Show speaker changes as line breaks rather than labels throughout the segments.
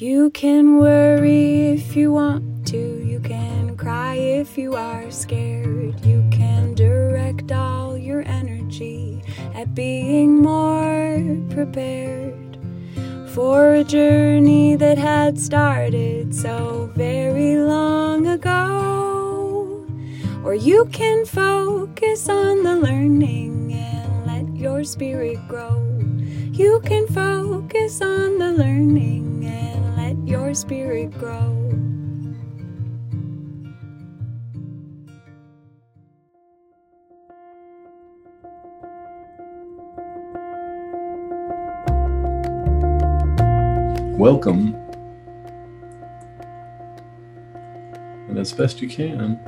You can worry if you want to, you can cry if you are scared. You can direct all your energy at being more prepared for a journey that had started so very long ago. Or you can focus on the learning and let your spirit grow. You can focus on the learning your spirit grow.
Welcome. And as best you can,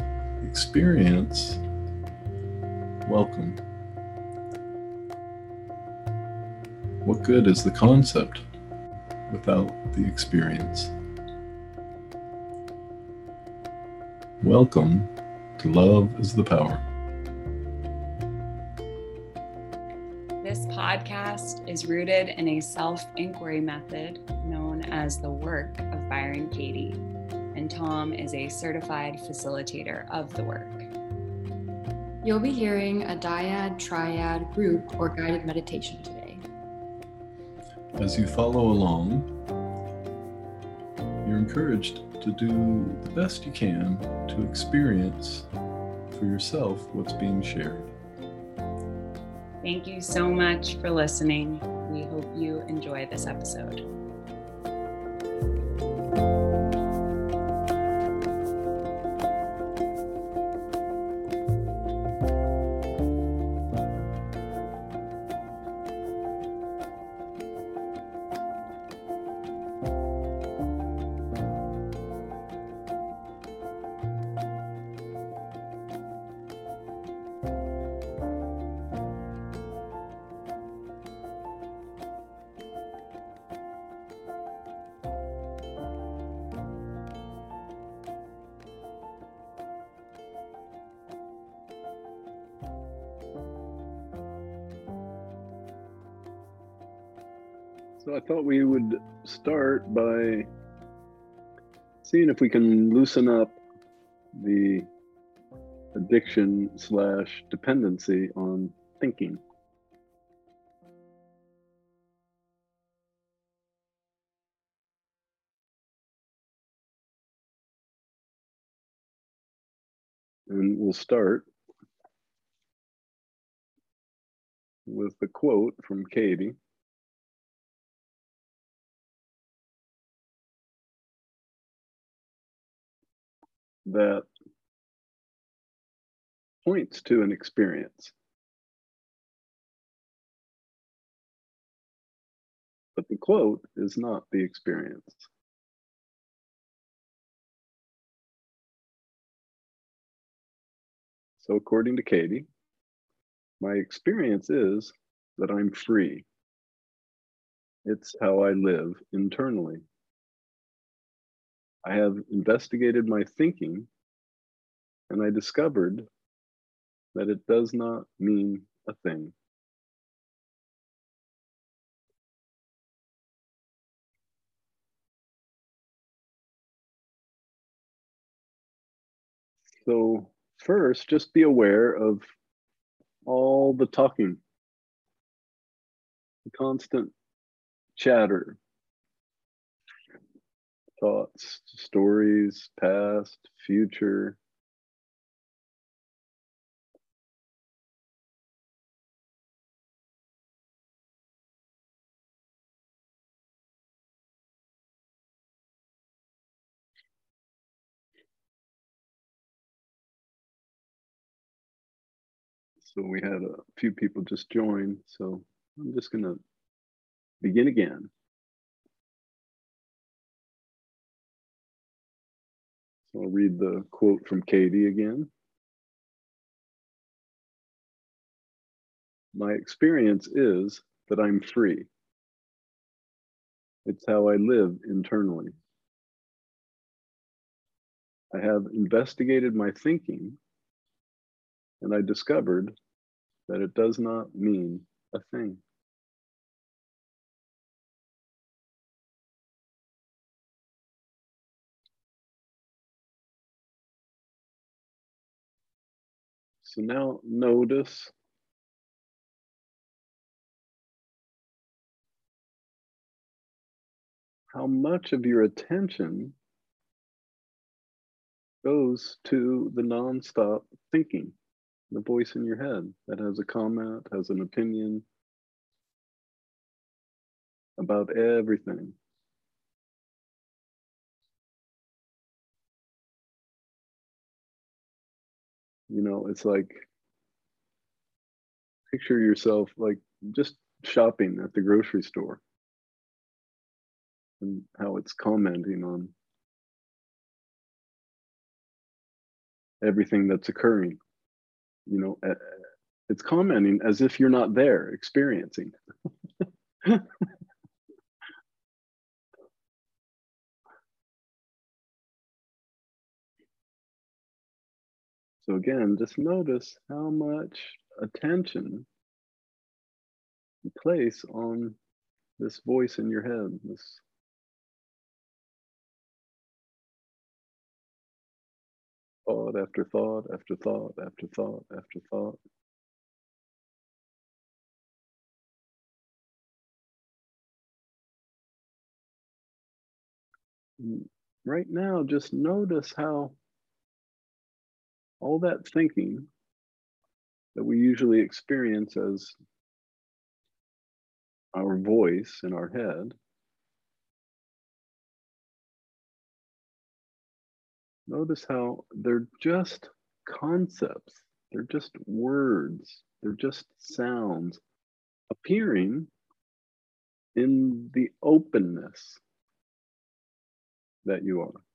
experience welcome. What good is the concept without the experience? Welcome to Love is the Power.
This podcast is rooted in a self inquiry method known as the work of Byron Katie, and Tom is a certified facilitator of the work.
You'll be hearing a dyad, triad, group, or guided meditation today.
As you follow along, you're encouraged to do the best you can to experience for yourself what's being shared.
Thank you so much for listening. We hope you enjoy this episode.
Start by seeing if we can loosen up the addiction slash dependency on thinking. And we'll start with the quote from Katie. That points to an experience. But the quote is not the experience. So, according to Katie, my experience is that I'm free. It's how I live internally. I have investigated my thinking and I discovered that it does not mean a thing. So, first, just be aware of all the talking, the constant chatter, thoughts, stories, past, future. So we had a few people just join, so I'm just going to begin again. I'll read the quote from Katie again. My experience is that I'm free. It's how I live internally. I have investigated my thinking and I discovered that it does not mean a thing. So now notice how much of your attention goes to the nonstop thinking, the voice in your head that has a comment, has an opinion about everything. You know, it's like picture yourself like just shopping at the grocery store and how it's commenting on everything that's occurring. You know, it's commenting as if you're not there experiencing. so again, just notice how much attention you place on this voice in your head, this thought after thought after thought after thought after thought. Mm, right now, just notice how all that thinking that we usually experience as our voice in our head Notice how they're just concepts, they're just words, they're just sounds appearing in the openness that you are.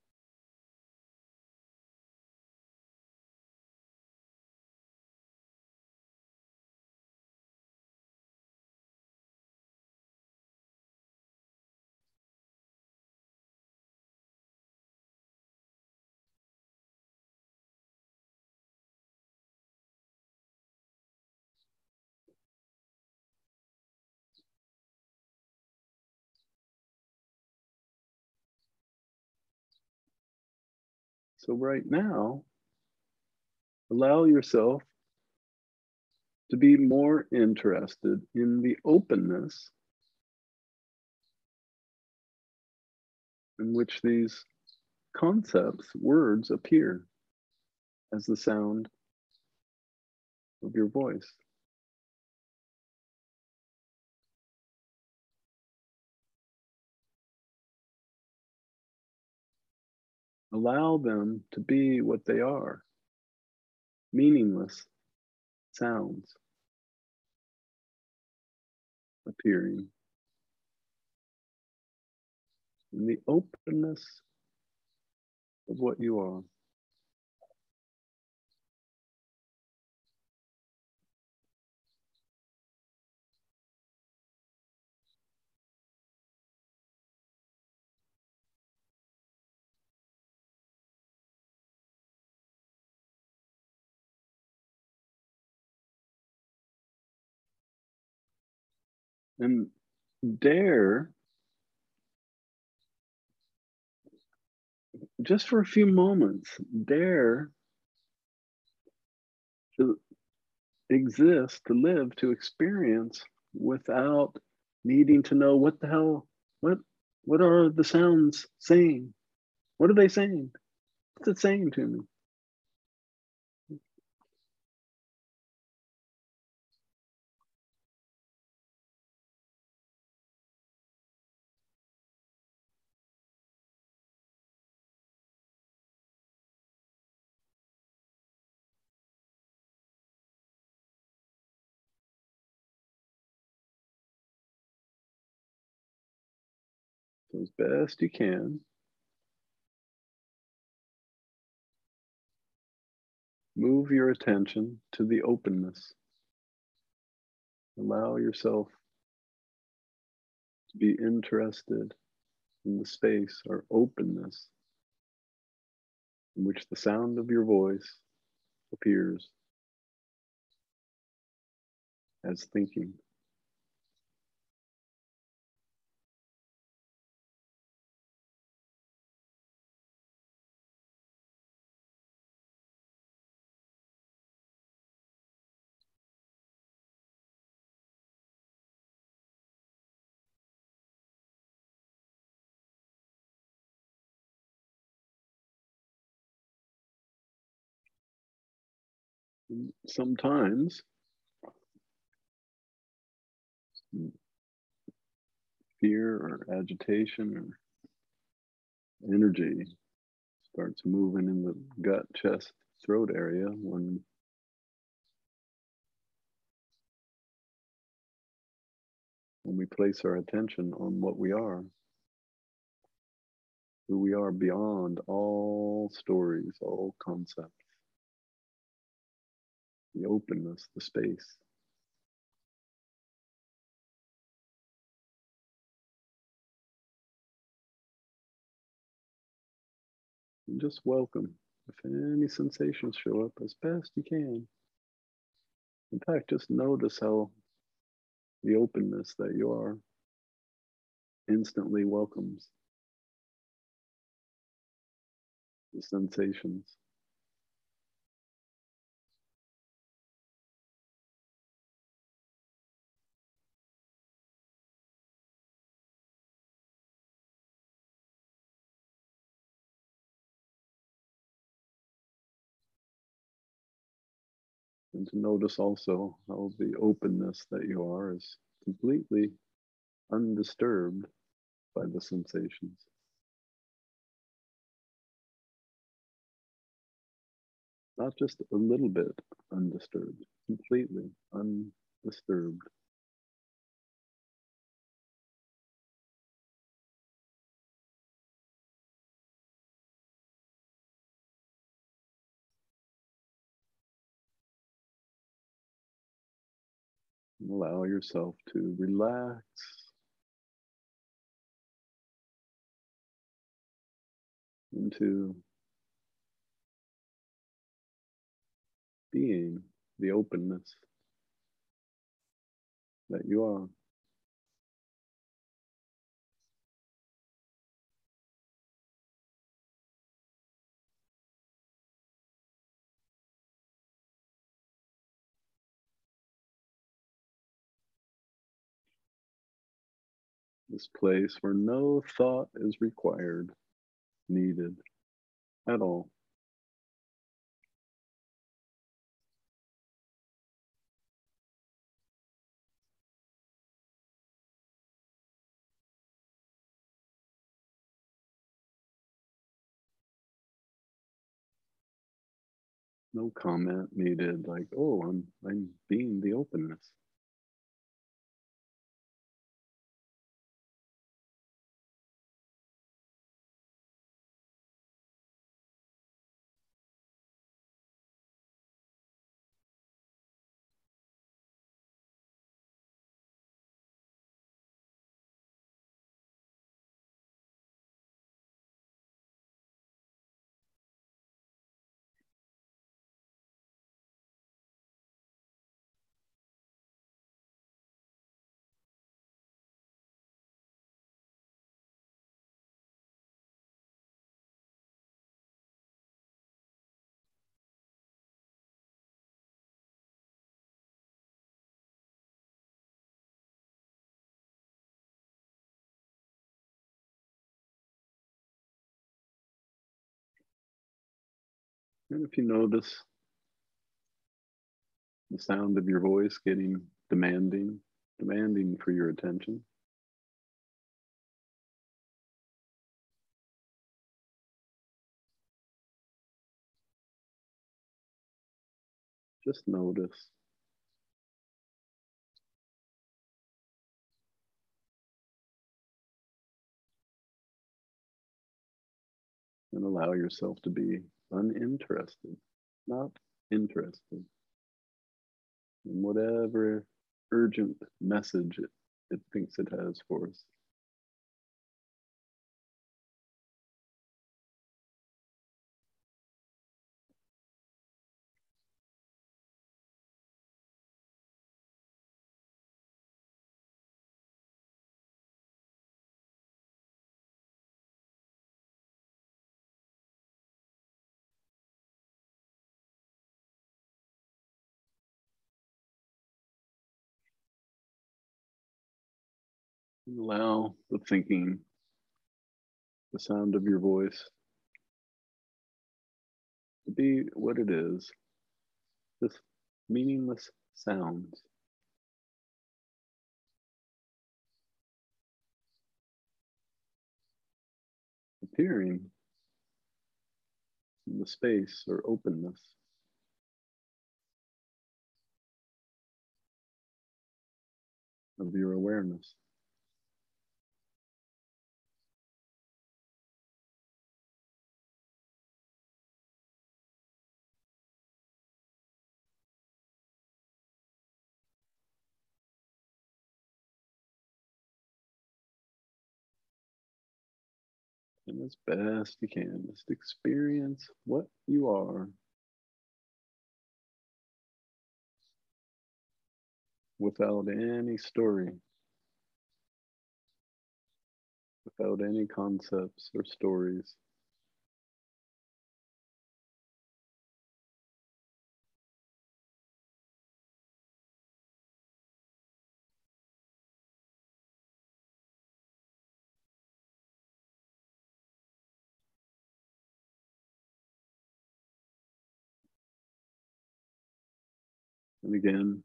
So, right now, allow yourself to be more interested in the openness in which these concepts, words appear as the sound of your voice. Allow them to be what they are meaningless sounds appearing in the openness of what you are. And dare just for a few moments dare to exist to live to experience without needing to know what the hell what what are the sounds saying? What are they saying? What's it saying to me as best you can. Move your attention to the openness. Allow yourself to be interested in the space or openness in which the sound of your voice appears as thinking. Sometimes. Fear or agitation or energy starts moving in the gut, chest, throat area when when we place our attention on what we are, who we are beyond all stories, all concepts, the openness, the space. And just welcome if any sensations show up as best you can. In fact, just notice how the openness that you are instantly welcomes the sensations. And to notice also how the openness that you are is completely undisturbed by the sensations. Not just a little bit undisturbed, completely undisturbed. Allow yourself to relax. Into being the openness that you are. This place where no thought is required, needed at all. No comment needed, like, oh, I'm I'm being the openness. And if you notice the sound of your voice getting demanding, demanding for your attention. Just notice. And allow yourself to be uninterested, not interested in whatever urgent message it, it thinks it has for us. Allow the thinking, the sound of your voice to be what it is just meaningless sounds. Appearing in the space or openness. Of your awareness. And as best you can, just experience what you are. Without any story, without any concepts or stories. And again,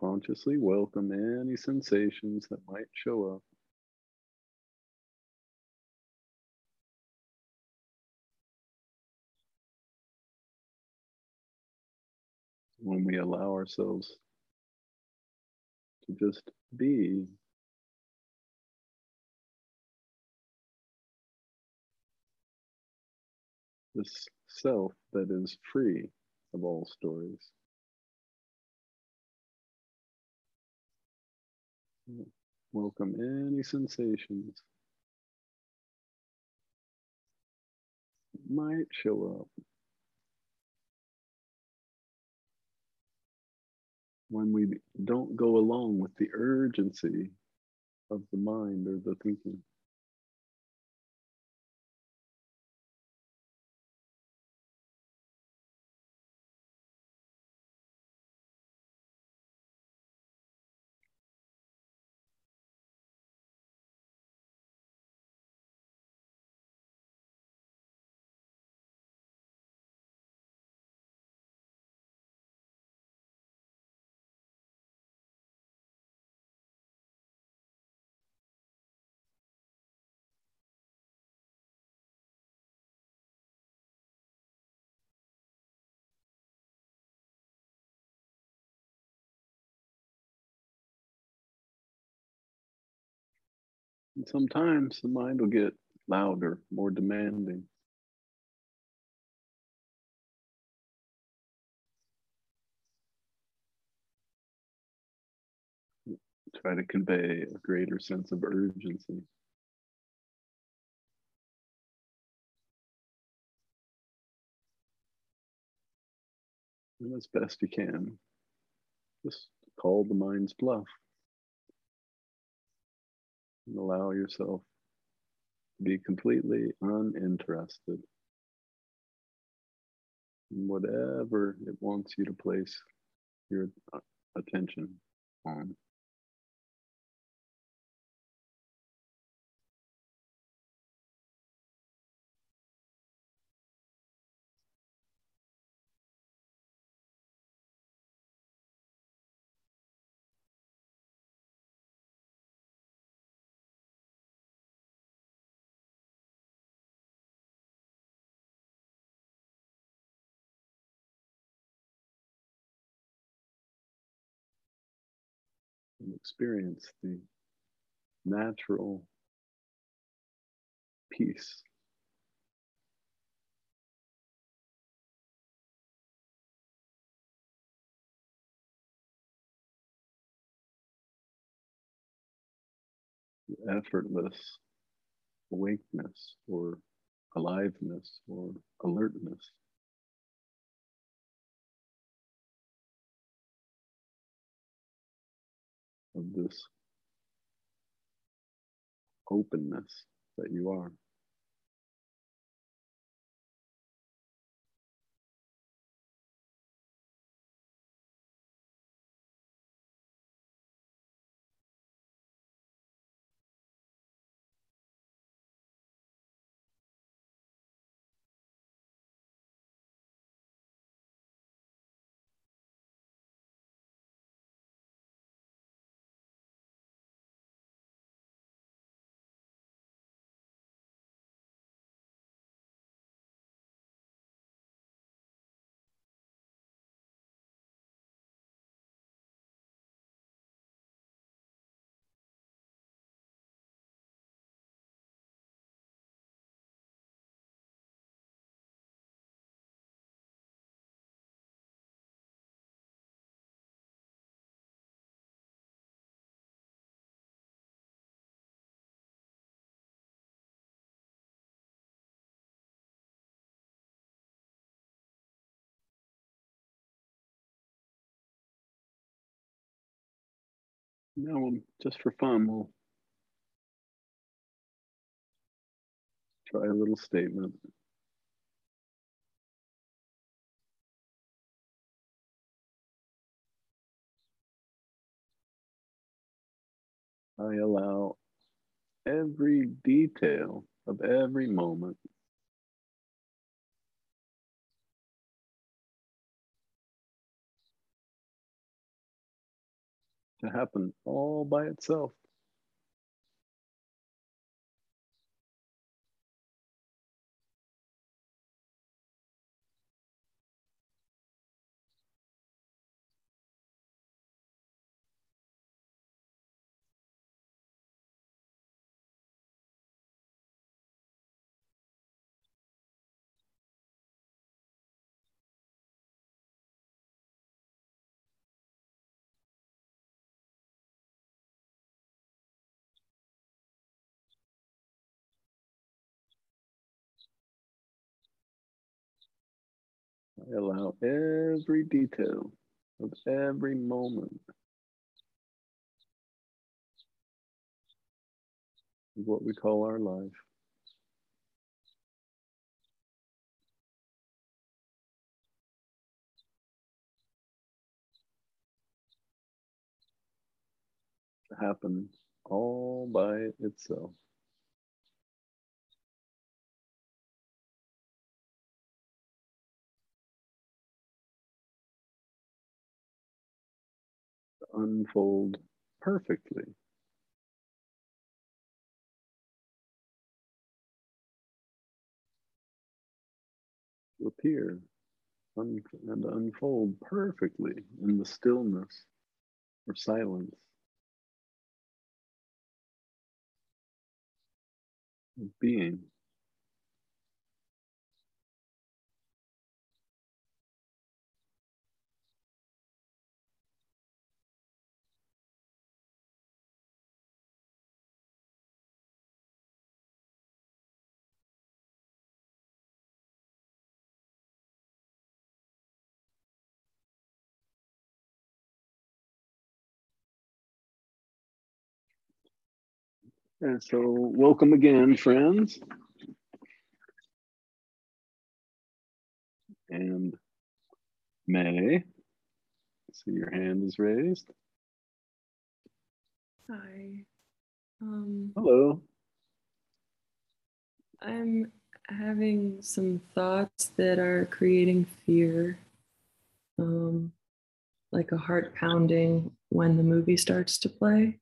consciously welcome any sensations that might show up. When we allow ourselves to just be this self that is free of all stories. Welcome any sensations might show up. When we don't go along with the urgency of the mind or the thinking. And sometimes the mind will get louder, more demanding. Try to convey a greater sense of urgency. And as best you can, just call the mind's bluff and allow yourself to be completely uninterested in whatever it wants you to place your attention on. Experience the natural peace. Effortless awakeness or aliveness or alertness. Of this openness that you are. Now, um, just for fun, we'll try a little statement. I allow every detail of every moment to happen all by itself. I allow every detail of every moment of what we call our life happen all by itself. Unfold perfectly. To appear un- and unfold perfectly in the stillness or silence of being. And so, welcome again, friends. And May, see your hand is raised.
Hi. Um,
Hello.
I'm having some thoughts that are creating fear, um, like a heart pounding when the movie starts to play.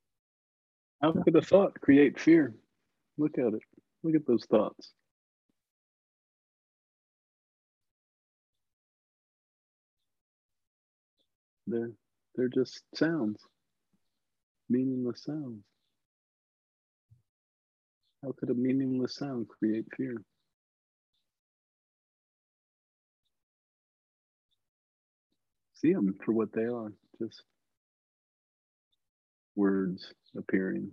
How could a thought create fear? Look at it. Look at those thoughts. They're they're just sounds, meaningless sounds. How could a meaningless sound create fear? See them for what they are, just words appearing.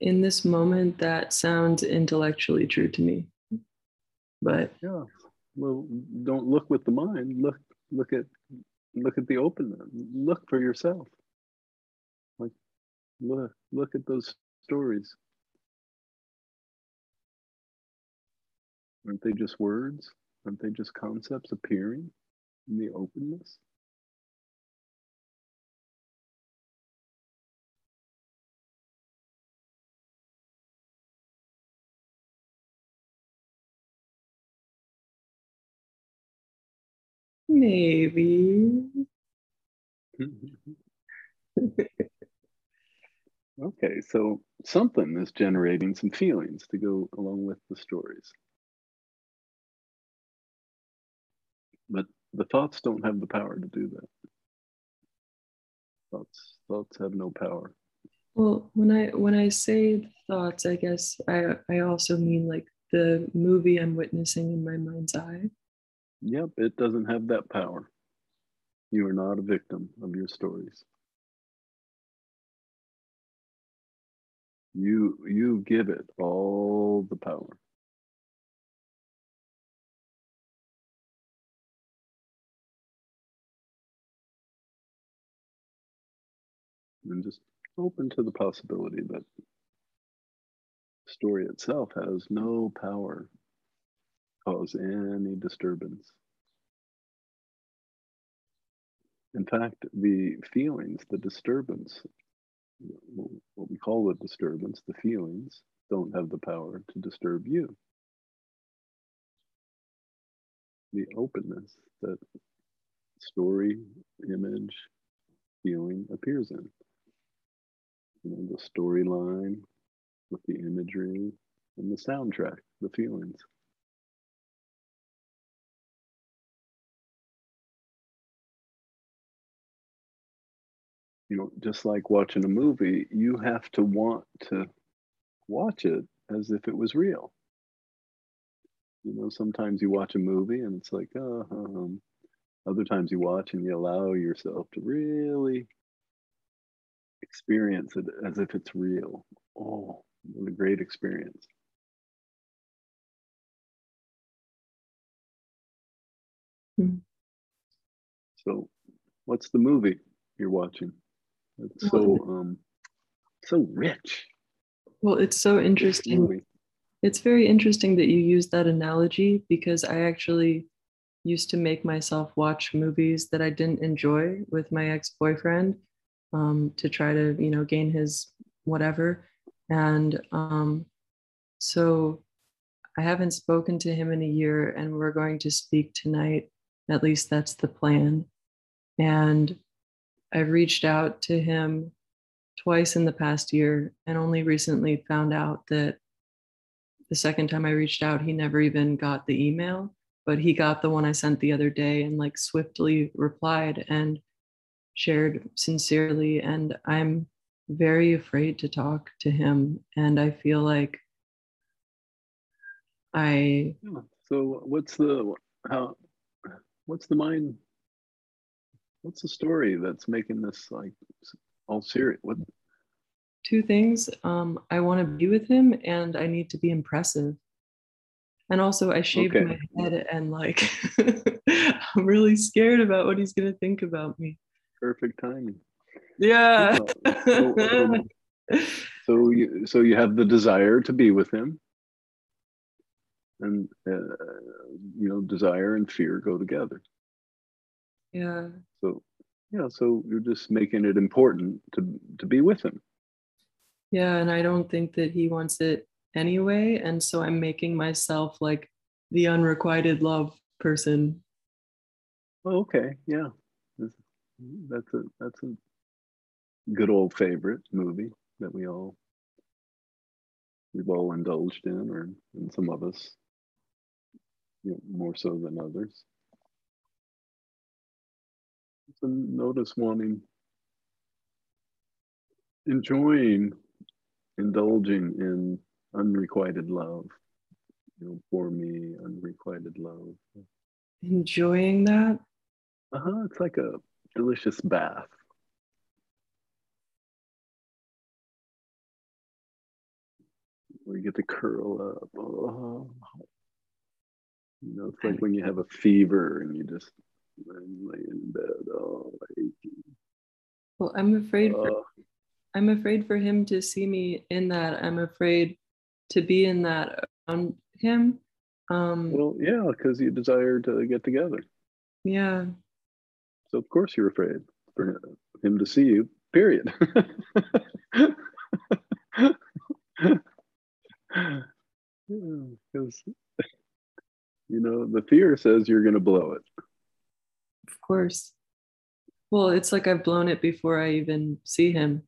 In this moment, that sounds intellectually true to me. But
Yeah. Well, don't look with the mind. Look, look at, look at the openness. Look for yourself. Like, look, look at those stories. Aren't they just words? Aren't they just concepts appearing in the openness?
maybe.
okay, so something is generating some feelings to go along with the stories. But the thoughts don't have the power to do that. Thoughts thoughts have no power.
Well, when I when I say thoughts, I guess I I also mean like the movie I'm witnessing in my mind's eye.
Yep, it doesn't have that power. You are not a victim of your stories. You you give it all the power. And just open to the possibility that story itself has no power to cause any disturbance. In fact, the feelings, the disturbance, what we call the disturbance, the feelings, don't have the power to disturb you. The openness that story, image, feeling appears in. The storyline with the imagery and the soundtrack, the feelings. You know, just like watching a movie, you have to want to watch it as if it was real. You know, sometimes you watch a movie and it's like, oh, um, other times you watch and you allow yourself to really experience it as if it's real. Oh, what a great experience.
Hmm.
So, what's the movie you're watching? It's so um, so rich.
Well, it's so interesting.
Movie.
It's very interesting that you use that analogy because I actually used to make myself watch movies that I didn't enjoy with my ex boyfriend um, to try to, you know, gain his whatever. And um, so I haven't spoken to him in a year, and we're going to speak tonight. At least that's the plan. And I've reached out to him twice in the past year and only recently found out that the second time I reached out, he never even got the email, but he got the one I sent the other day and like swiftly replied and shared sincerely. And I'm very afraid to talk to him. And I feel like I.
So, what's the, how, what's the mind what's the story that's making this like all serious? What?
Two things. Um, I want to be with him, and I need to be impressive. And also, I shaved okay. my head, and like, I'm really scared about what he's gonna think about me.
Perfect timing.
Yeah.
so, um, so you so you have the desire to be with him, and uh, you know, desire and fear go together.
Yeah.
So yeah, so you're just making it important to to be with him.
Yeah, and I don't think that he wants it anyway, and so I'm making myself like the unrequited love person.
Oh, okay, yeah, that's a that's a good old favorite movie that we all we've all indulged in, or and some of us, you know, more so than others notice wanting, enjoying, indulging in unrequited love. You know, for me, unrequited love.
Enjoying that?
Uh huh. It's like a delicious bath. You get to curl up. Oh. You know, it's like when you have a fever and you just lay in bed all.
Well, I'm afraid for uh, I'm afraid for him to see me in that. I'm afraid to be in that around him. Um,
well, yeah, because you desire to get together.
Yeah.
So of course you're afraid for him to see you. Period. Because you know the fear says you're going to blow it Of
course. Well, it's like I've blown it before I even see him.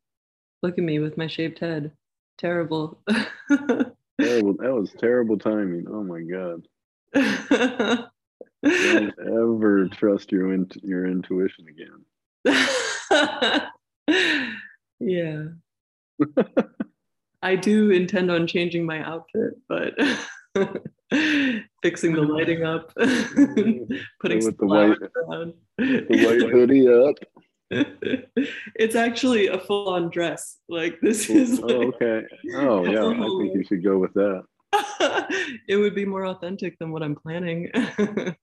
Look at me with my shaved head. Terrible.
terrible. That was terrible timing. Oh my god. Don't ever trust your in- your intuition
again. yeah. I do intend on changing my outfit, but fixing the lighting up, putting
the white, around. the white hoodie up.
it's actually a full-on dress. Like this is.
Oh, like, oh, okay. Oh yeah, I think you should go with that.
it would be more authentic than what I'm planning.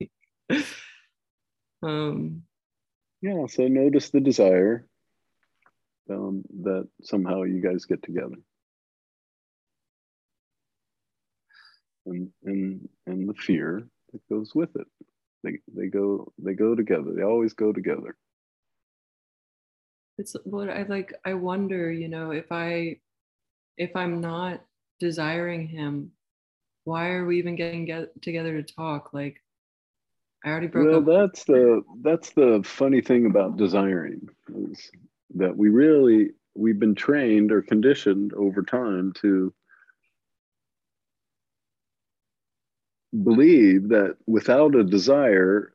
um.
Yeah. So notice the desire. um, that somehow you guys get together. And, and and the fear that goes with it. They they go they go together. They always go together.
It's what I like. I wonder, you know, if I if I'm not desiring him, why are we even getting get together to talk? Like I already broke
well,
up.
that's the that's the funny thing about desiring is that we really we've been trained or conditioned over time to believe that without a desire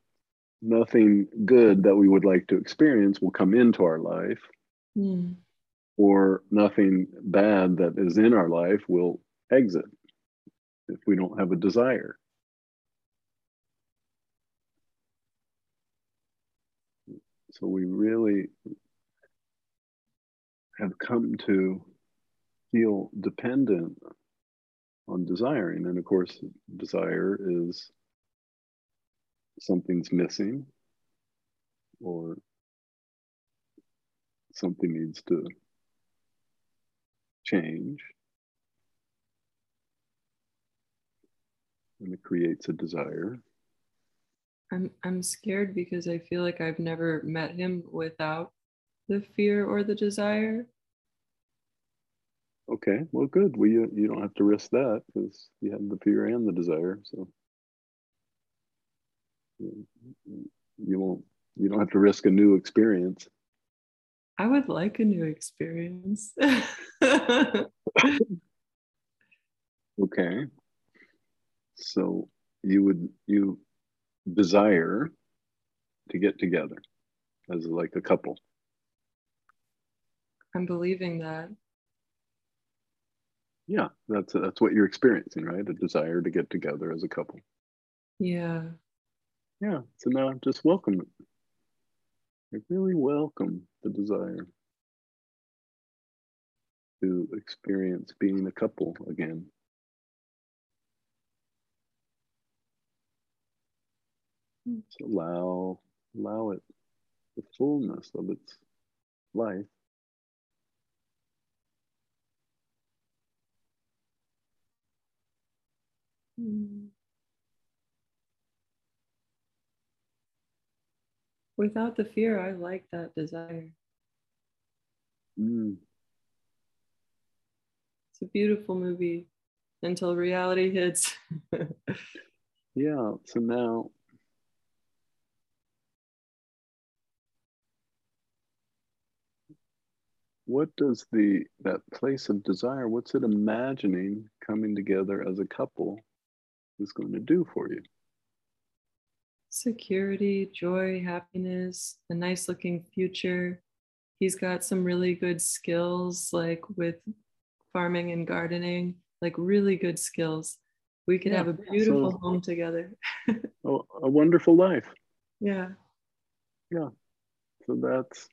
nothing good that we would like to experience will come into our life
Hmm.
or nothing bad that is in our life will exit if we don't have a desire so we really have come to feel dependent on desiring. And of course, desire is something's missing or something needs to change. And it creates a desire.
I'm I'm scared because I feel like I've never met him without the fear or the desire.
Okay, well, good. Well, you, you don't have to risk that because you have the fear and the desire. So you, you won't, you don't have to risk a new experience.
I would like a new experience.
Okay. So you would, you desire to get together as like a couple.
I'm believing that.
Yeah, that's that's what you're experiencing, right? A desire to get together as a couple.
Yeah.
Yeah. So now just welcome it. Like really welcome the desire to experience being a couple again. Just allow allow it the fullness of its life.
Mm. Without the fear, I like that desire.
Mm.
It's a beautiful movie until reality hits.
Yeah. So now what does the that place of desire, what's it imagining coming together as a couple is going to do for you?
Security, joy, happiness, a nice looking future. He's got some really good skills, like with farming and gardening, like really good skills. We could
Yeah,
have a beautiful
so-
home together.
Oh, a wonderful life.
Yeah. Yeah.
So that's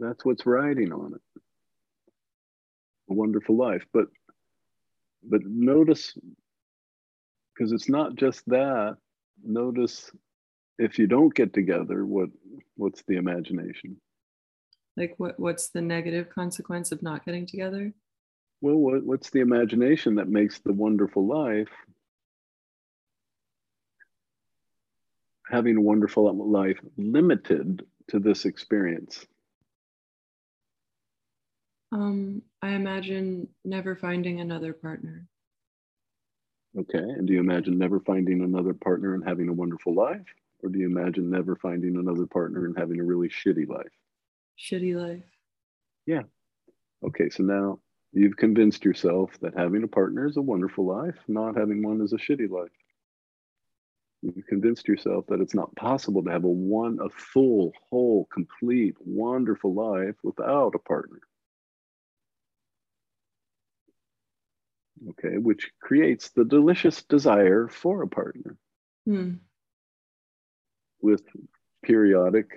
that's what's riding on it. A wonderful life. But but notice because it's not just that, notice if you don't get together, what what's the imagination?
Like what what's the negative consequence of not getting together?
Well, what, what's the imagination that makes the wonderful life having a wonderful life limited to this experience?
Um, I imagine never finding another partner.
Okay. And do you imagine never finding another partner and having a wonderful life? Or do you imagine never finding another partner and having a really shitty life?
Shitty life. Yeah.
Okay. So now you've convinced yourself that having a partner is a wonderful life, not having one is a shitty life. You've convinced yourself that it's not possible to have a one, a full, whole, complete, wonderful life without a partner. Okay, which creates the delicious desire for a partner.
Hmm.
with periodic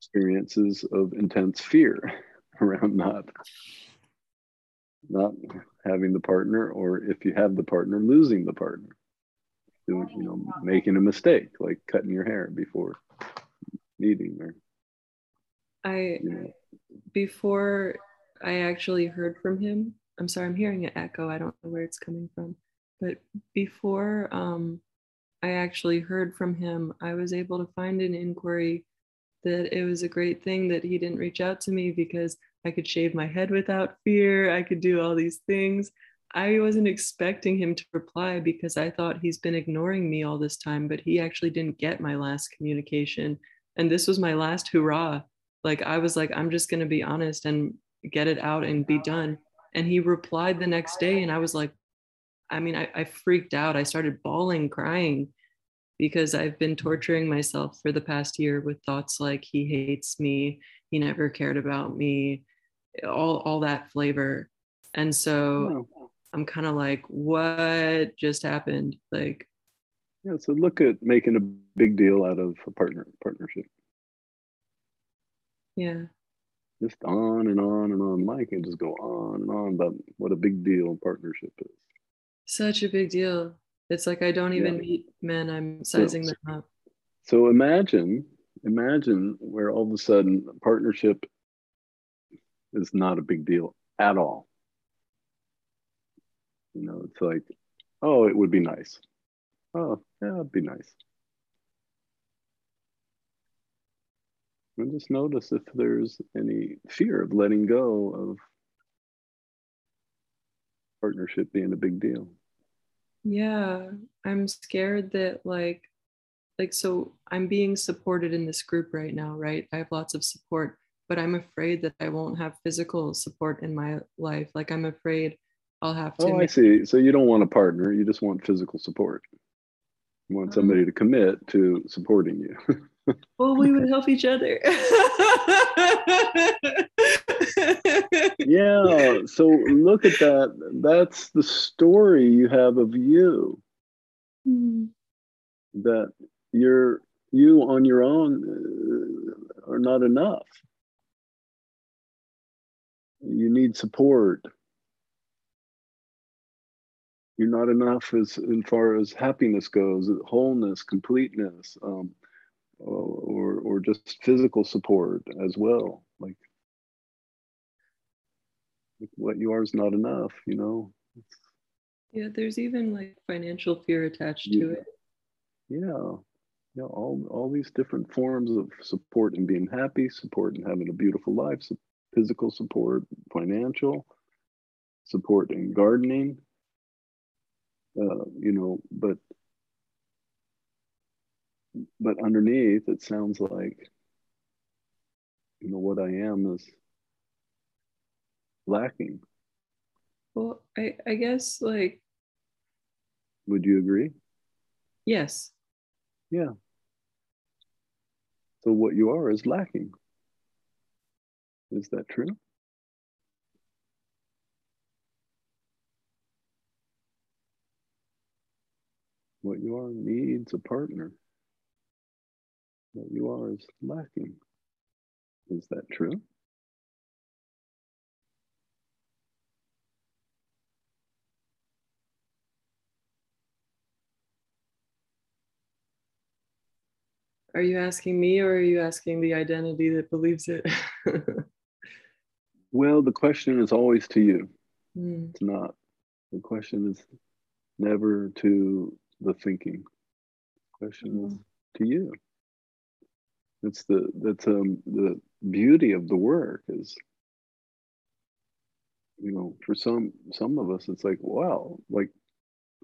experiences of intense fear around not not having the partner or if you have the partner losing the partner doing you know making a mistake like cutting your hair before meeting or
I before I actually heard from him. I'm sorry, I'm hearing an echo. I don't know where it's coming from. But before um, I actually heard from him, I was able to find an inquiry that it was a great thing that he didn't reach out to me because I could shave my head without fear. I could do all these things. I wasn't expecting him to reply because I thought he's been ignoring me all this time, but he actually didn't get my last communication. And this was my last hurrah. Like, I was like, I'm just going to be honest and get it out and be done. And he replied the next day, and I was like, I mean, I, I freaked out. I started bawling, crying because I've been torturing myself for the past year with thoughts like he hates me, he never cared about me, all all that flavor. And so oh. I'm kind of like, what just happened? Like,
yeah. So look at making a big deal out of a partner partnership.
Yeah.
Just on and on and on. Mike can just go on and on about what a big deal partnership is.
Such a big deal. It's like I don't even yeah. meet men. I'm sizing so, them up.
So imagine, imagine where all of a sudden partnership is not a big deal at all. You know, it's like, oh, it would be nice. Oh, yeah, it'd be nice. And just notice if there's any fear of letting go of partnership being a big deal.
Yeah, I'm scared that like like so I'm being supported in this group right now, right? I have lots of support, but I'm afraid that I won't have physical support in my life. Like I'm afraid I'll have to
Oh, I see. So you don't want a partner, you just want physical support. You want somebody um, to commit to supporting you.
well, we would help each other.
yeah. So look at that. That's the story you have of you. Mm. That you're you on your own uh, are not enough. You need support. You're not enough as, as far as happiness goes, wholeness, completeness. Um, or or just physical support as well. Like, what you are is not enough you know? It's,
yeah there's even like financial fear attached yeah, to it.
Yeah. Yeah all all these different forms of support and being happy support and having a beautiful life so physical support financial support in gardening. Uh, you know but but underneath it sounds like you know what i am is lacking.
Well i i guess like
would you agree?
Yes.
Yeah. So what you are is lacking. Is that true? What you are needs a partner what you are is lacking. Is that true?
Are you asking me or are you asking the identity that believes it?
well, the question is always to you. Mm. It's not. The question is never to the thinking. The question mm. is hmm. to you. That's the that's um the beauty of the work is you know for some some of us it's like wow like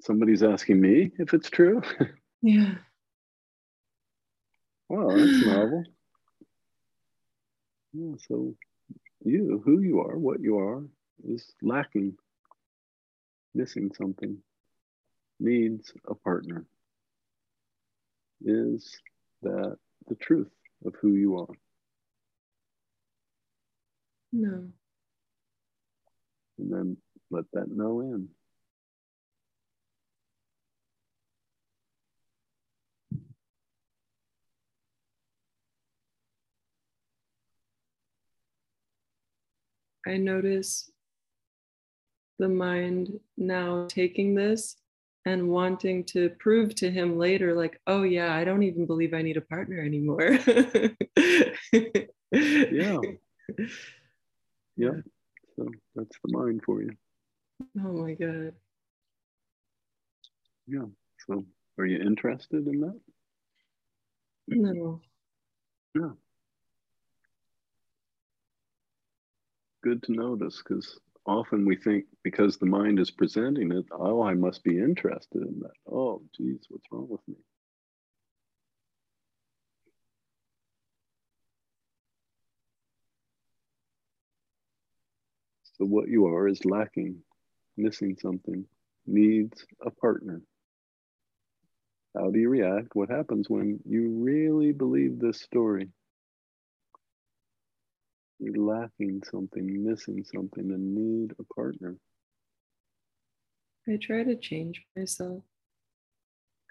somebody's asking me if it's true?
Yeah.
Wow that's novel. Yeah so you who you are what you are is lacking missing something needs a partner is that the truth of who you are?
No.
And then let that know in.
I notice the mind now taking this and wanting to prove to him later like oh yeah i don't even believe i need a partner anymore.
Yeah. Yeah. So that's the mind for you.
Oh my god.
Yeah. So are you interested in that?
No.
Yeah. Good to know this because often we think because the mind is presenting it, oh, I must be interested in that. Oh, geez, what's wrong with me? So, what you are is lacking, missing something, needs a partner. How do you react? What happens when you really believe this story? Lacking something, missing something, and need a partner.
I try to change myself.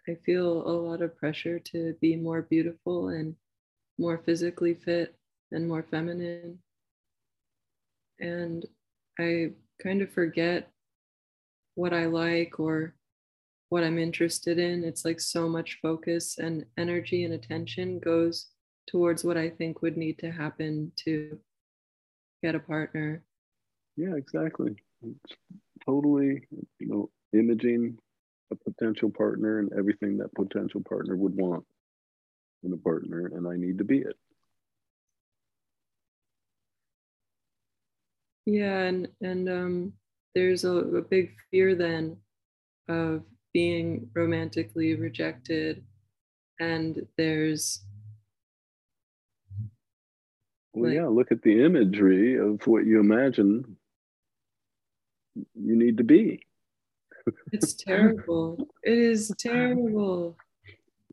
I feel a lot of pressure to be more beautiful and more physically fit and more feminine. And I kind of forget what I like or what I'm interested in. It's like so much focus and energy and attention goes towards what I think would need to happen to get a partner.
Yeah, exactly. It's totally, you know, imaging a potential partner and everything that potential partner would want in a partner, and I need to be it.
Yeah, and and um, there's a, a big fear then of being romantically rejected, and there's
well, like, yeah, look at the imagery of what you imagine you need to be.
it's terrible. It is terrible.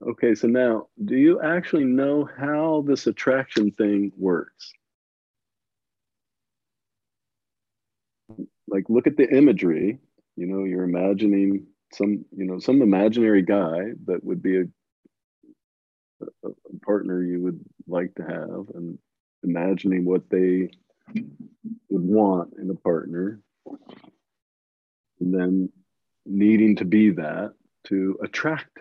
Okay, so now, do you actually know how this attraction thing works? Like, look at the imagery. You know, you're imagining some, you know, some imaginary guy that would be a, a partner you would like to have, and imagining what they would want in a partner, and then needing to be that to attract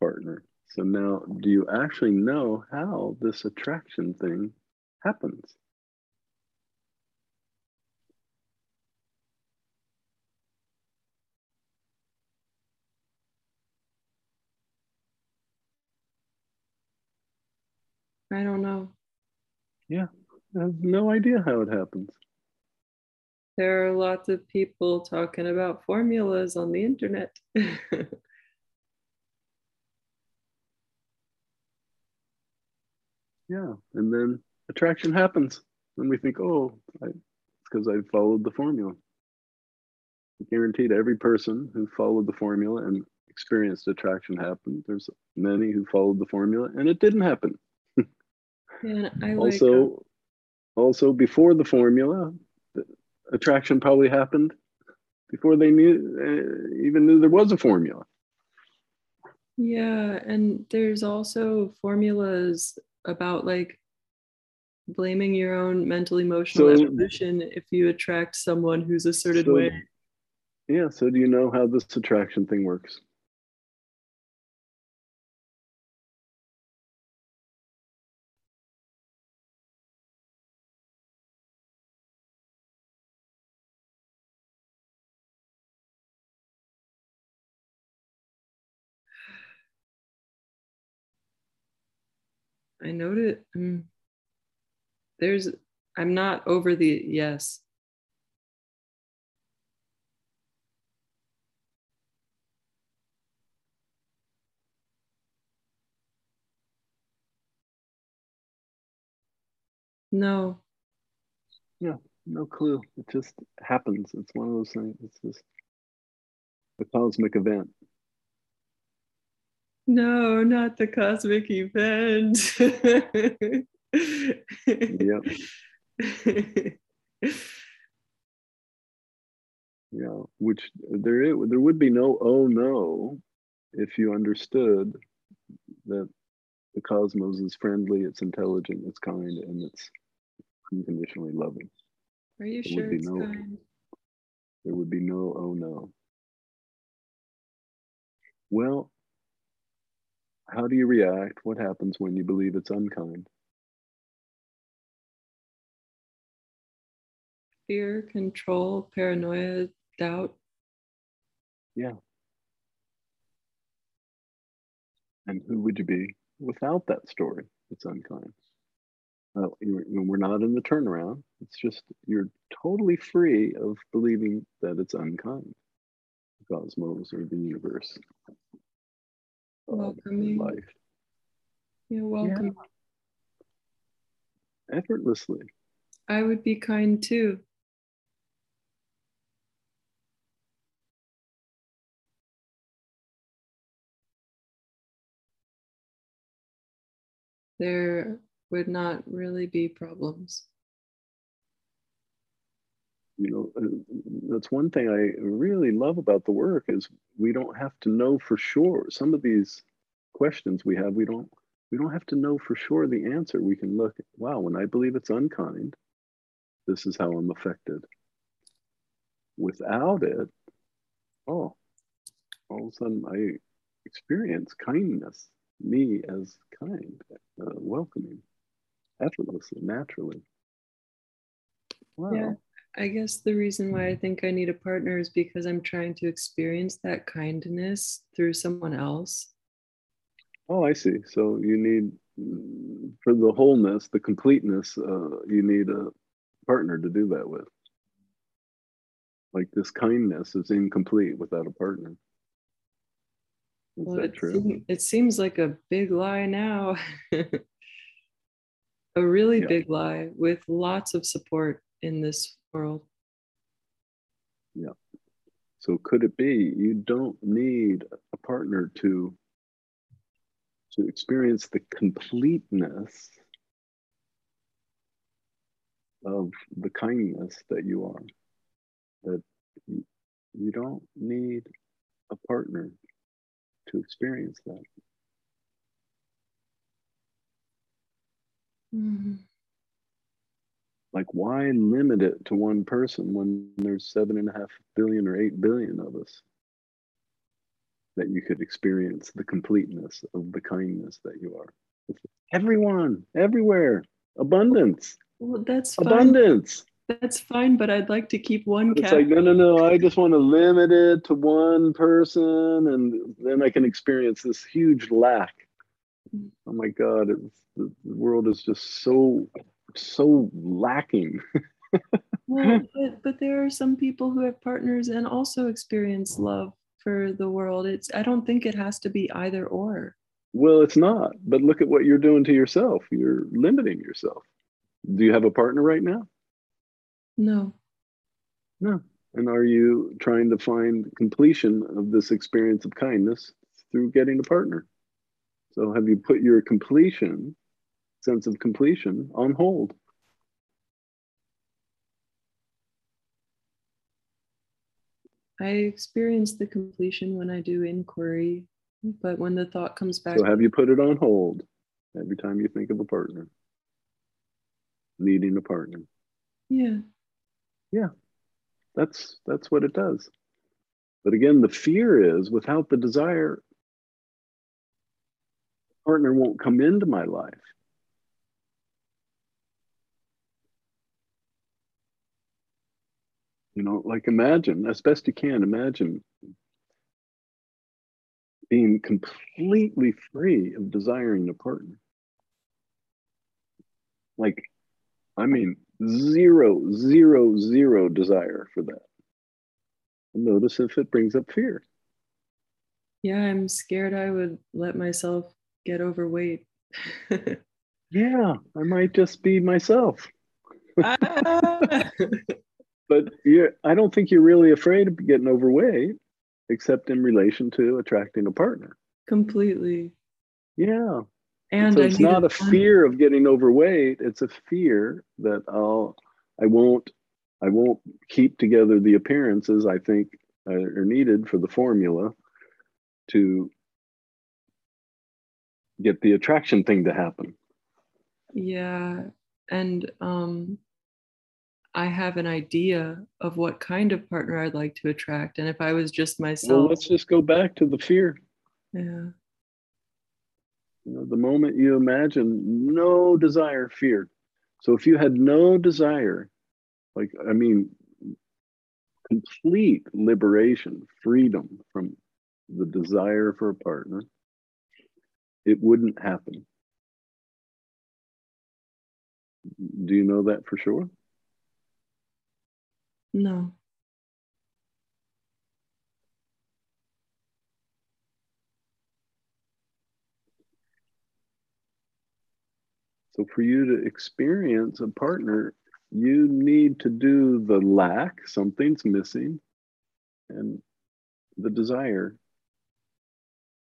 partner. So now, do you actually know how this attraction thing happens?
I don't know.
Yeah, I have no idea how it happens.
There are lots of people talking about formulas on the internet. yeah,
and then attraction happens. And we think, oh, I, it's because I followed the formula. I guarantee to every person who followed the formula and experienced attraction happened. There's many who followed the formula and it didn't happen.
I
also, also before the formula, the attraction probably happened before they knew uh, even knew there was a formula.
Yeah, and there's also formulas about like blaming your own mental emotional so, evolution if you attract someone who's a certain so, way.
Yeah, so do you know how this attraction thing works?
I noted um, there's, I'm not over the yes. No.
Yeah, no clue. It just happens. It's one of those things. It's just a cosmic event.
No, not the cosmic event.
yep. yeah, which there is, there would be no oh no if you understood that the cosmos is friendly, it's intelligent, it's kind, and it's unconditionally loving.
Are you there sure it's
no,
kind?
There would be no oh no. Well, how do you react? What happens when you believe it's unkind?
Fear, control, paranoia, doubt.
Yeah. And who would you be without that story? It's unkind. Well, we're not in the turnaround. It's just you're totally free of believing that it's unkind. The cosmos or the universe.
Welcoming. Life. You're welcome.
Yeah. Effortlessly.
I would be kind too. There would not really be problems.
You know, uh, that's one thing I really love about the work is we don't have to know for sure. Some of these questions we have, we don't we don't have to know for sure the answer. We can look, wow, when I believe it's unkind, this is how I'm affected. Without it, oh, all of a sudden I experience kindness, me as kind, uh, welcoming effortlessly, naturally.
Wow. Yeah. I guess the reason why I think I need a partner is because I'm trying to experience that kindness through someone else.
Oh, I see. So you need, for the wholeness, the completeness, uh, you need a partner to do that with. Like this kindness is incomplete without a partner.
Is well, that it true? Seem, it seems like a big lie now. a really yeah. big lie with lots of support in this world.
Yeah. So could it be you don't need a partner to to experience the completeness of the kindness that you are? That you, don't need a partner to experience that. Mm-hmm. Like, why limit it to one person when there's seven and a half billion or eight billion of us? That you could experience the completeness of the kindness that you are. Everyone, everywhere, abundance.
Well, that's
fine. abundance.
That's fine, but I'd like to keep one.
It's like no, no, no. I just want to limit it to one person, and then I can experience this huge lack. Mm. Oh my God! The, world is just so so lacking.
well, but, but there are some people who have partners and also experience love for the world. It's I don't think it has to be either or.
Well, it's not. But look at what you're doing to yourself. You're limiting yourself. Do you have a partner right now?
No.
No. And are you trying to find completion of this experience of kindness through getting a partner? So have you put your completion sense of completion on hold.
I experience the completion when I do inquiry, but when the thought comes back.
So, have you put it on hold every time you think of a partner? Needing a partner.
Yeah.
Yeah. That's that's what it does. But again, the fear is without the desire, partner won't come into my life. You know, like imagine, as best you can, imagine being completely free of desiring a partner. Like, I mean, zero, zero, zero desire for that. Notice if it brings up fear.
Yeah, I'm scared I would let myself get overweight.
yeah, I might just be myself. Ah but you're, I don't think you're really afraid of getting overweight, except in relation to attracting a partner.
Completely.
Yeah. And so it's not a fear of getting overweight. It's a fear that I'll, I won't, I won't keep together the appearances I think are needed for the formula to get the attraction thing to happen.
Yeah. And um, I have an idea of what kind of partner I'd like to attract. And if I was just myself.
Well, let's just go back to the fear.
Yeah.
You know, the moment you imagine no desire, fear. So if you had no desire, like, I mean, complete liberation, freedom from the desire for a partner, it wouldn't happen. Do you know that for sure?
No.
So, for you to experience a partner, you need to do the lack, something's missing, and the desire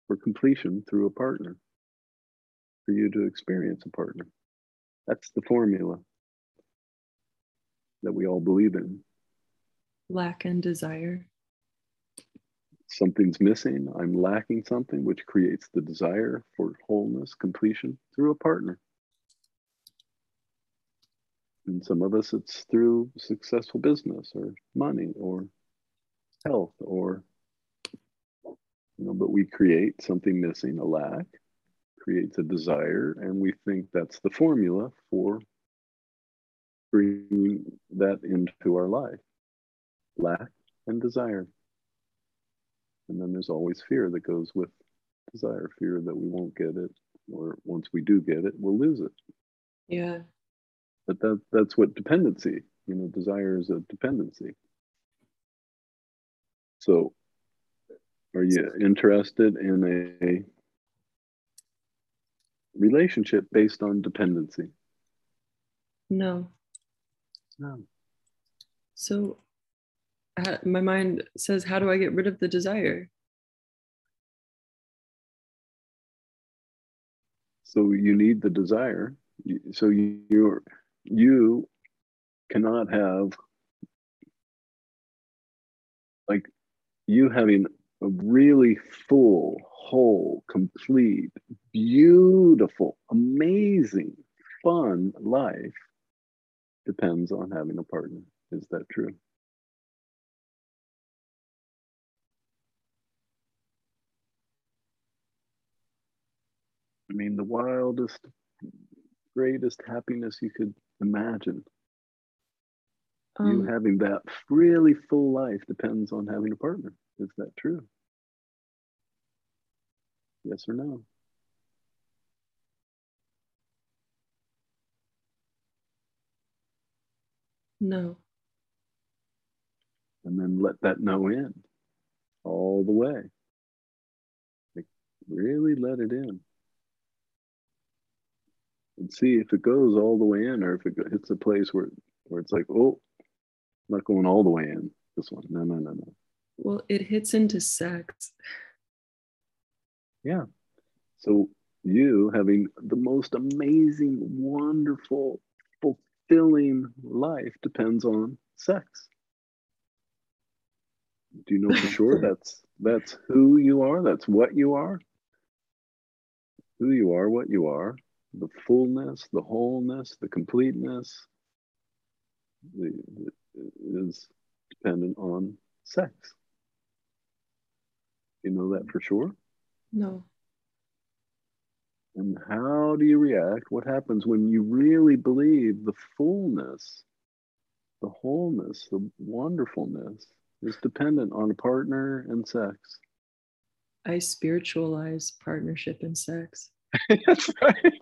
for completion through a partner for you to experience a partner. That's the formula that we all believe in.
Lack and desire.
Something's missing. I'm lacking something, which creates the desire for wholeness, completion through a partner. And some of us, it's through successful business or money or health or, you know, but we create something missing, a lack, creates a desire, and we think that's the formula for bringing that into our life lack and desire. And then there's always fear that goes with desire fear that we won't get it, or once we do get it, we'll lose it.
Yeah.
But that, that's what dependency, you know, desire is a dependency. So, are you interested in a relationship based on dependency?
No.
No.
So my mind says, how do I get rid of the desire?
So you need the desire. So you're you cannot have like you having a really full, whole, complete, beautiful, amazing, fun life depends on having a partner. Is that true? I mean, the wildest, greatest happiness you could imagine. Um, you having that really full life depends on having a partner. Is that true? Yes or no?
No.
And then let that no in all the way. Like really let it in. And see if it goes all the way in or if it hits a place where, where it's like, oh, not going all the way in. This one. No, no, no, no.
Well, it hits into sex.
Yeah. So you having the most amazing, wonderful, fulfilling life depends on sex. Do you know for sure that's that's who you are? That's what you are? Who you are, what you are, the fullness, the wholeness, the completeness the, the, is dependent on sex. You know that for sure?
No.
And how do you react? What happens when you really believe the fullness, the wholeness, the wonderfulness is dependent on a partner and sex?
I spiritualize partnership and sex.
That's right.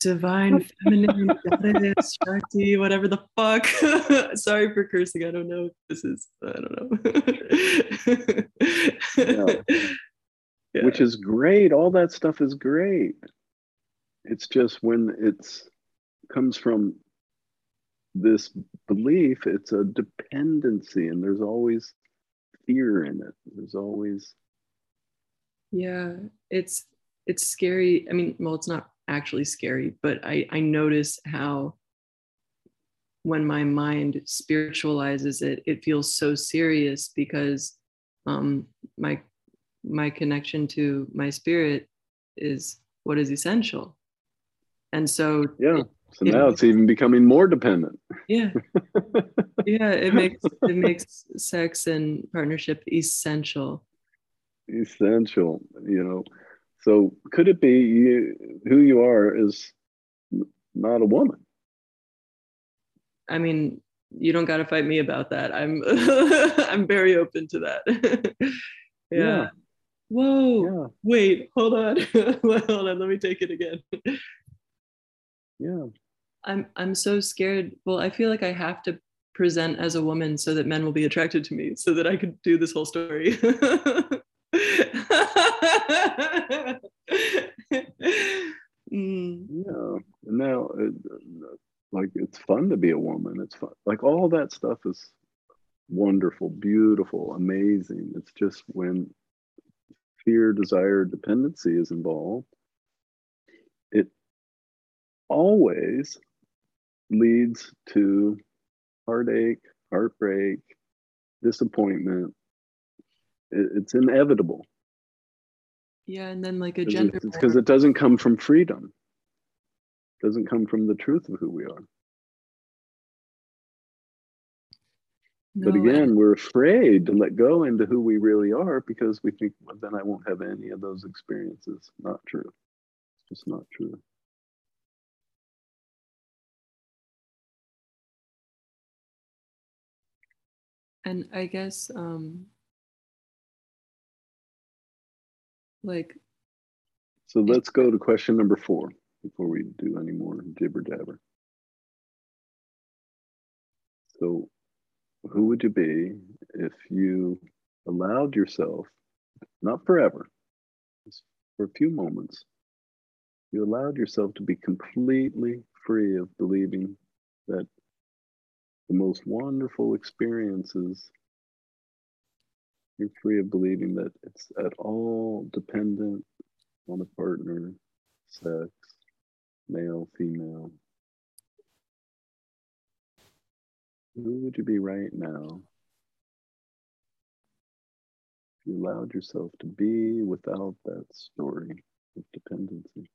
Divine feminine goddess, Shakti, whatever the fuck. Sorry for cursing. I don't know if this is, I don't
know. yeah. Yeah. Which is great. All that stuff is great. It's just when it's comes from this belief, it's a dependency, and there's always fear in it. There's always
yeah, it's it's scary. I mean, well, it's not actually scary, but I, I notice how when my mind spiritualizes it, it feels so serious because um, my my connection to my spirit is what is essential. And so
yeah, So now it's even becoming more dependent.
Yeah. yeah, it makes it makes sex and partnership essential.
Essential, you know. So could it be you who you are is not a woman?
I mean, you don't got to fight me about that. I'm I'm very open to that. yeah. yeah. Whoa. Yeah. Wait, hold on. hold on, let me take it again.
yeah.
I'm I'm so scared. Well, I feel like I have to present as a woman so that men will be attracted to me so that I could do this whole story.
Mm. Yeah. Now, like it's fun to be a woman. It's fun. Like all that stuff is wonderful, beautiful, amazing. It's just when fear, desire, dependency is involved, it always leads to heartache, heartbreak, disappointment. It, it's inevitable.
Yeah, and then like a gender.
It's Because it, doesn't come from freedom. It doesn't come from the truth of who we are. No, but again, we're afraid to let go into who we really are because we think, well, then I won't have any of those experiences. Not true. It's just not true.
And I guess, um, like.
So let's go to question number four before we do any more jibber jabber. So, who would you be if you allowed yourself, not forever, just for a few moments, you allowed yourself to be completely free of believing that the most wonderful experiences, you're free of believing that it's at all dependent on a partner, sex, male, female. Who would you be right now if you allowed yourself to be without that story of dependency?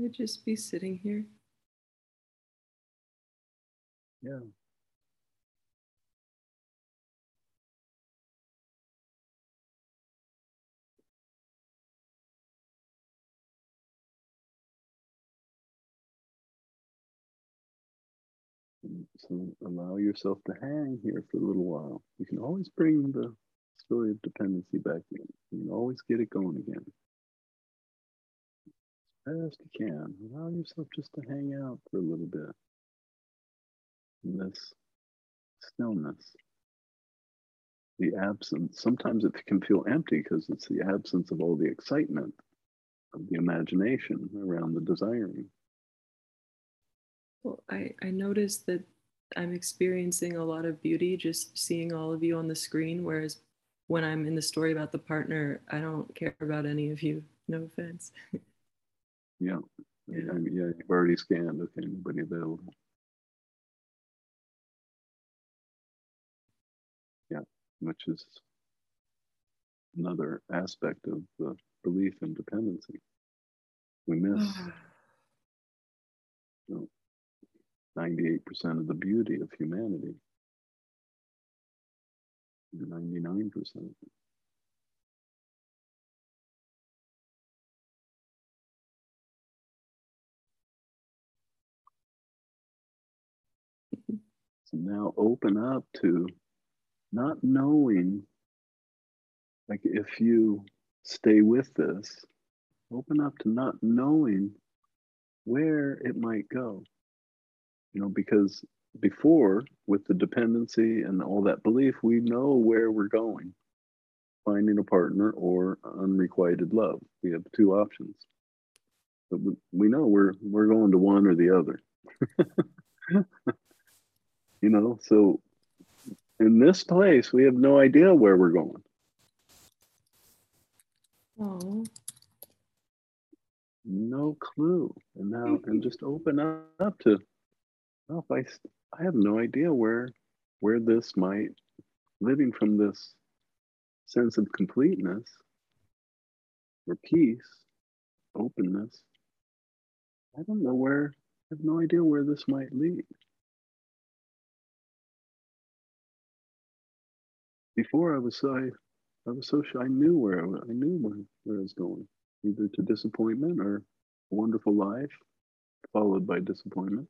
I'd just be sitting here.
Yeah. So allow yourself to hang here for a little while. You can always bring the story of dependency back in. You can always get it going again best you can. Allow yourself just to hang out for a little bit in this stillness. The absence, sometimes it can feel empty because it's the absence of all the excitement of the imagination around the desiring.
Well, I, I noticed that I'm experiencing a lot of beauty just seeing all of you on the screen, whereas when I'm in the story about the partner, I don't care about any of you. No offense.
Yeah. Yeah. yeah, you've already scanned. Okay, anybody available? Yeah, which is another aspect of the belief in dependency. We miss you know, 98% of the beauty of humanity. 99%. So now open up to not knowing, like if you stay with this, open up to not knowing where it might go. You know, because before with the dependency and all that belief, we know where we're going finding a partner or unrequited love. We have two options. But we know we're we're going to one or the other. You know, so in this place, we have no idea where we're going.
Oh,
No clue. And now, and mm-hmm. just open up to, well, if I, I have no idea where, where this might, living from this sense of completeness or peace, openness. I don't know where, I have no idea where this might lead. Before I was so, I, I was so shy, I knew where I, I knew where, where I was going, either to disappointment or a wonderful life, followed by disappointment.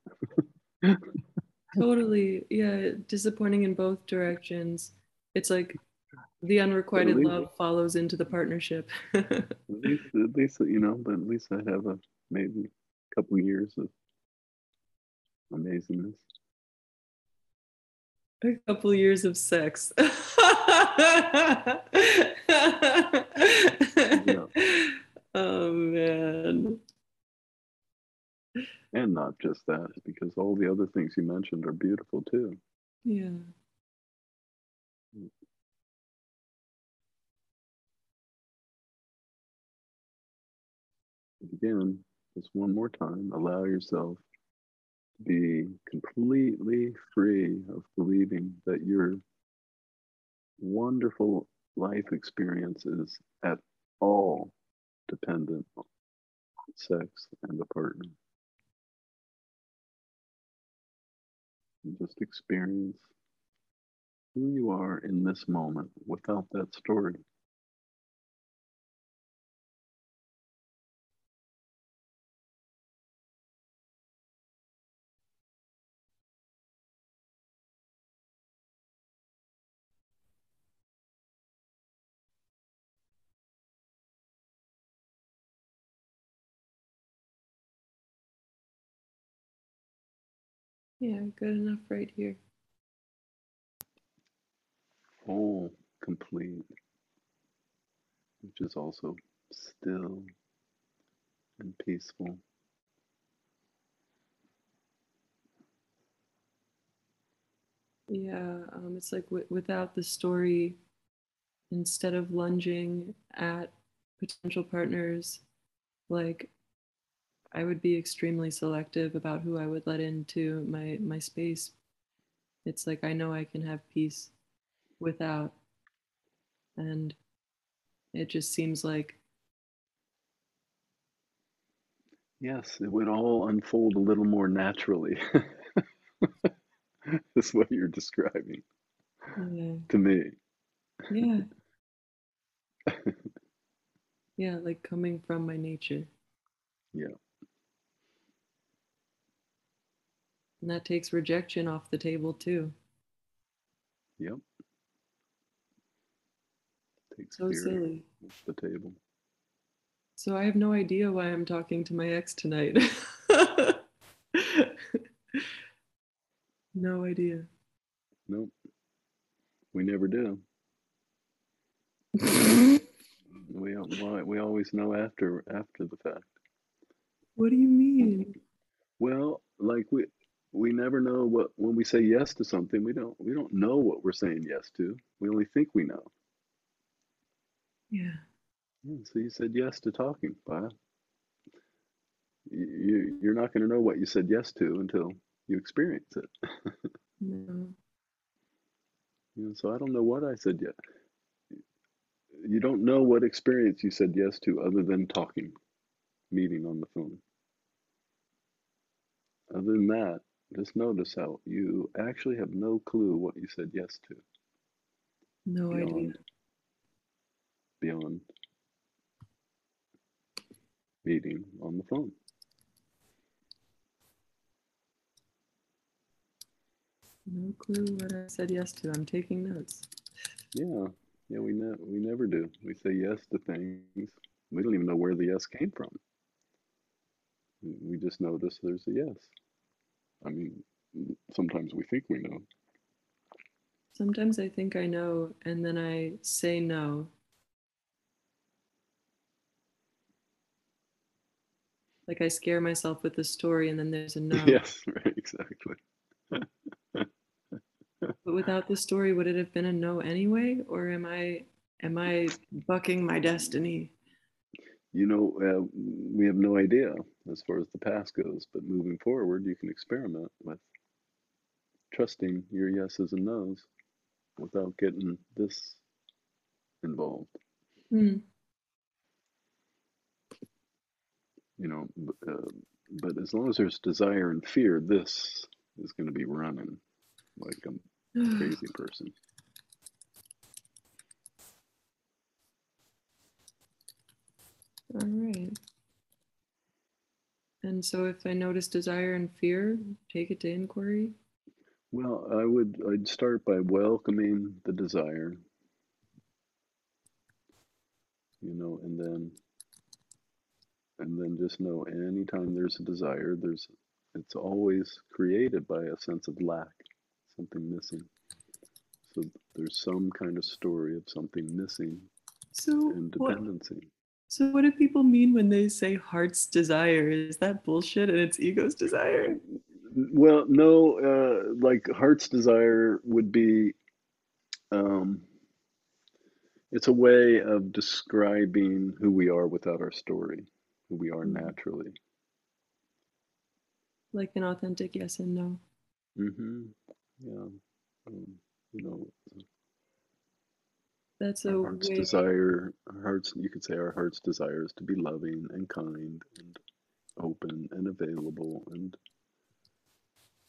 totally. Yeah, disappointing in both directions. It's like the unrequited
Totally.
love follows into the partnership.
At least, at least, you know, but at least I have a maybe a couple years of amazingness.
A couple years of sex. Oh man.
And not just that, because all the other things you mentioned are beautiful too.
Yeah.
Again, just one more time, allow yourself be completely free of believing that your wonderful life experience is at all dependent on sex and a partner. Just experience who you are in this moment without that story.
Yeah, good enough right here.
whole, complete, which is also still and peaceful.
Yeah, um, it's like w- without the story, instead of lunging at potential partners, like I would be extremely selective about who I would let into my my space. It's like I know I can have peace without, and it just seems like
Yes, it would all unfold a little more naturally. Is what you're describing
yeah,
to me.
yeah, yeah, like coming from my nature.
Yeah.
And that takes rejection off the table too.
Yep. Takes
So silly.
off the table.
So I have no idea why I'm talking to my ex tonight. no idea.
Nope. We never do. We we always know after after the fact.
What do you mean?
Well, like we we never know what when we say yes to something, we don't we don't know what we're saying yes to. We only think we know.
Yeah.
Yeah, so you said yes to talking, Bob. You, you you're not going to know what you said yes to until you experience it.
No.
You know, so I don't know what I said yes. You don't know what experience you said yes to other than talking, meeting on the phone. Other than that, just notice how you actually have no clue what you said yes to
No idea.
beyond beyond meeting on the phone.
No clue what I said yes to. I'm taking notes.
Yeah, yeah, we ne- we never do. We say yes to things. We don't even know where the yes came from. We just notice there's a yes. I mean, sometimes we think we know.
Sometimes I think I know and then I say no. Like I scare myself with the story and then there's a no.
Yes, right, exactly.
But without the story, would it have been a no anyway? Or am I am I bucking my destiny?
You know, uh, we have no idea as far as the past goes, but moving forward, you can experiment with trusting your yeses and nos without getting this involved.
Mm.
You know, uh, but as long as there's desire and fear, this is going to be running like a crazy person.
All right. And so if I notice desire and fear, take it to inquiry.
Well, I would I'd start by welcoming the desire. You know, and then and then just know anytime there's a desire, there's it's always created by a sense of lack, something missing. So there's some kind of story of something missing
So
and
what,
dependency.
So what do people mean when they say heart's desire? Is that bullshit and it's ego's desire?
Well, no, uh, like heart's desire would be, um, it's a way of describing who we are without our story, who we are
Mhm.
naturally.
Like an authentic yes and no.
Mm-hmm. Yeah. Um, you know,
That's
our
a
heart's
way.
desire, our heart's, you could say our heart's desire is to be loving and kind and open and available. And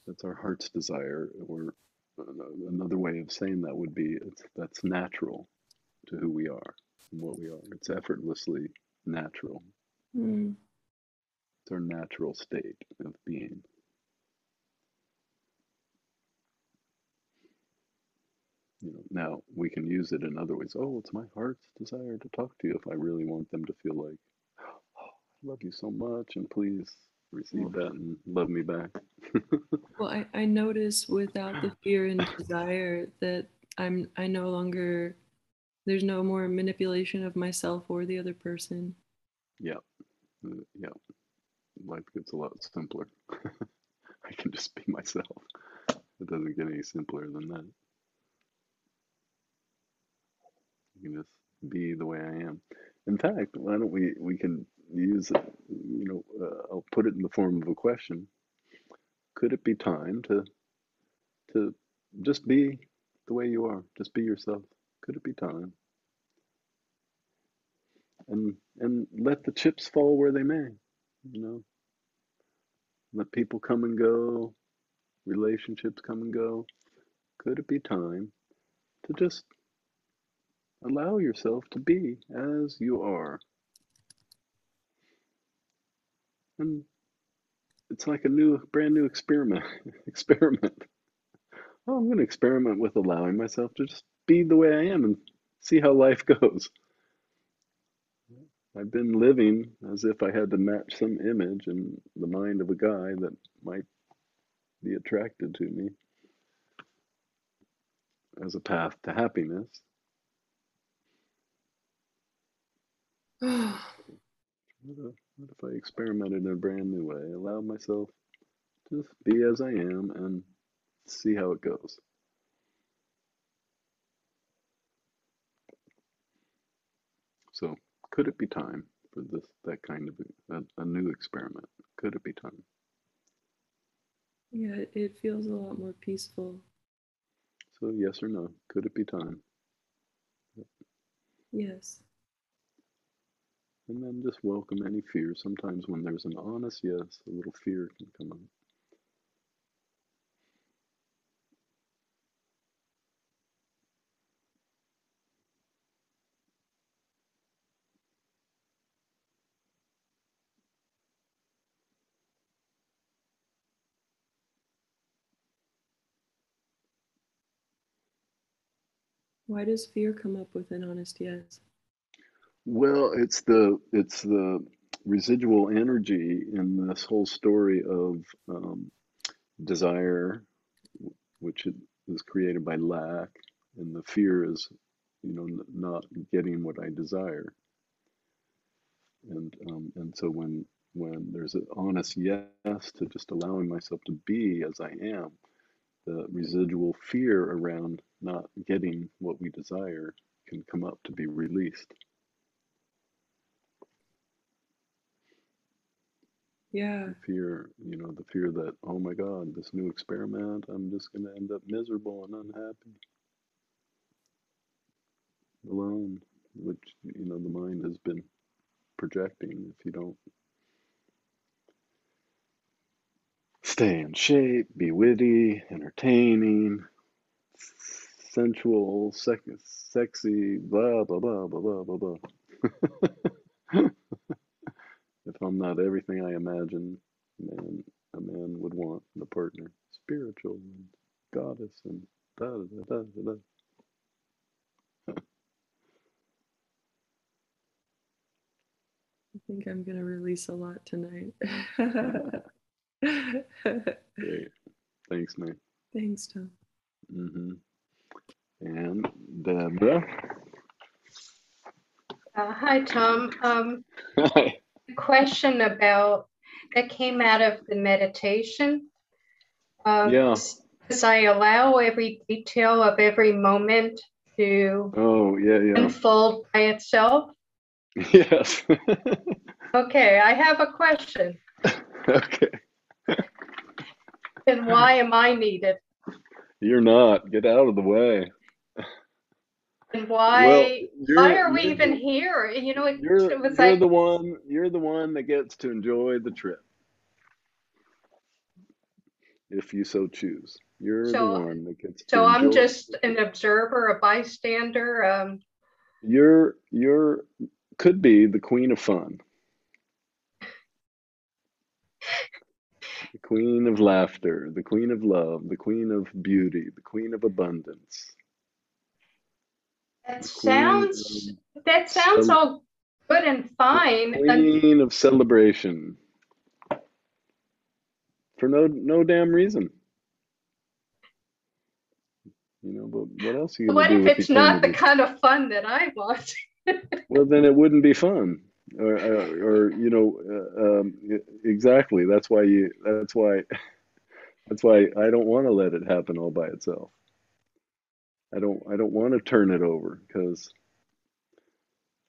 that's our heart's desire. Or another way of saying that would be it's, that's natural to who we are and what we are. It's effortlessly natural.
Mm.
It's our natural state of being. You know, now we can use it in other ways. Oh, it's my heart's desire to talk to you if I really want them to feel like, oh, I love you so much, and please receive that and love me back.
Well, I, I notice without the fear and desire that I'm I no longer there's no more manipulation of myself or the other person.
yeah, uh, yeah. Life gets a lot simpler. I can just be myself. It doesn't get any simpler than that. You can just be the way I am. In fact, why don't we we can use it? You know, uh, I'll put it in the form of a question. Could it be time to to just be the way you are? Just be yourself. Could it be time? And and let the chips fall where they may. You know, let people come and go, relationships come and go. Could it be time to just allow yourself to be as you are? And it's like a new, brand new experiment. experiment. Oh, I'm going to experiment with allowing myself to just be the way I am and see how life goes. I've been living as if I had to match some image in the mind of a guy that might be attracted to me as a path to happiness. What if, what if I experimented in a brand new way, allowed myself to just be as I am and see how it goes? So, could it be time for this that kind of a, a new experiment? Could it be time?
Yeah, it- it feels a lot more peaceful.
So, yes or no? Could it be time?
Yes.
And then just welcome any fear. Sometimes when there's an honest yes, a little fear can come up.
Why does fear come up with an honest yes?
Well, it's the it's the residual energy in this whole story of um, desire, which is created by lack, and the fear is, you know, n- not getting what I desire. And um, and so when when there's an honest yes to just allowing myself to be as I am, the residual fear around not getting what we desire can come up to be released.
Yeah.
The fear, you know, the fear that, oh my God, this new experiment, I'm just going to end up miserable and unhappy, alone, which, you know, the mind has been projecting if you don't stay in shape, be witty, entertaining, sensual, sexy, blah, blah, blah, blah, blah, blah, blah. if I'm not everything I imagine man, a man would want in a partner, spiritual and goddess and da da da da da.
I think I'm going to release a lot tonight.
Great. Thanks, man.
Thanks, Tom.
hmm And Deborah.
Uh, hi, Tom. Um,
Hi.
Question about that came out of the meditation. Um,
Yeah.
Because I allow every detail of every moment to
Oh, yeah, yeah.
unfold by itself.
Yes.
Okay, I have a question.
okay.
And why am I needed?
You're not. Get out of the way.
And why
Well,
why
you're-
we even here? You know, it,
You're,
it was
you're
like
the one. You're the one that gets to enjoy the trip, if you so choose. You're
So-
the one that gets. To
So
I'm
just an observer, a bystander. Um,
You're you're could be the queen of fun, the queen of laughter, the queen of love, the queen of beauty, the queen of abundance.
That sounds that sounds all good and fine.
queen of celebration. For no no damn reason. You know, but what else
What if it's not the kind of fun that I want?
Well, then it wouldn't be fun, or, or, or you know, uh, um, exactly. That's why you. That's why. That's why I don't want to let it happen all by itself. I don't. I don't want to turn it over because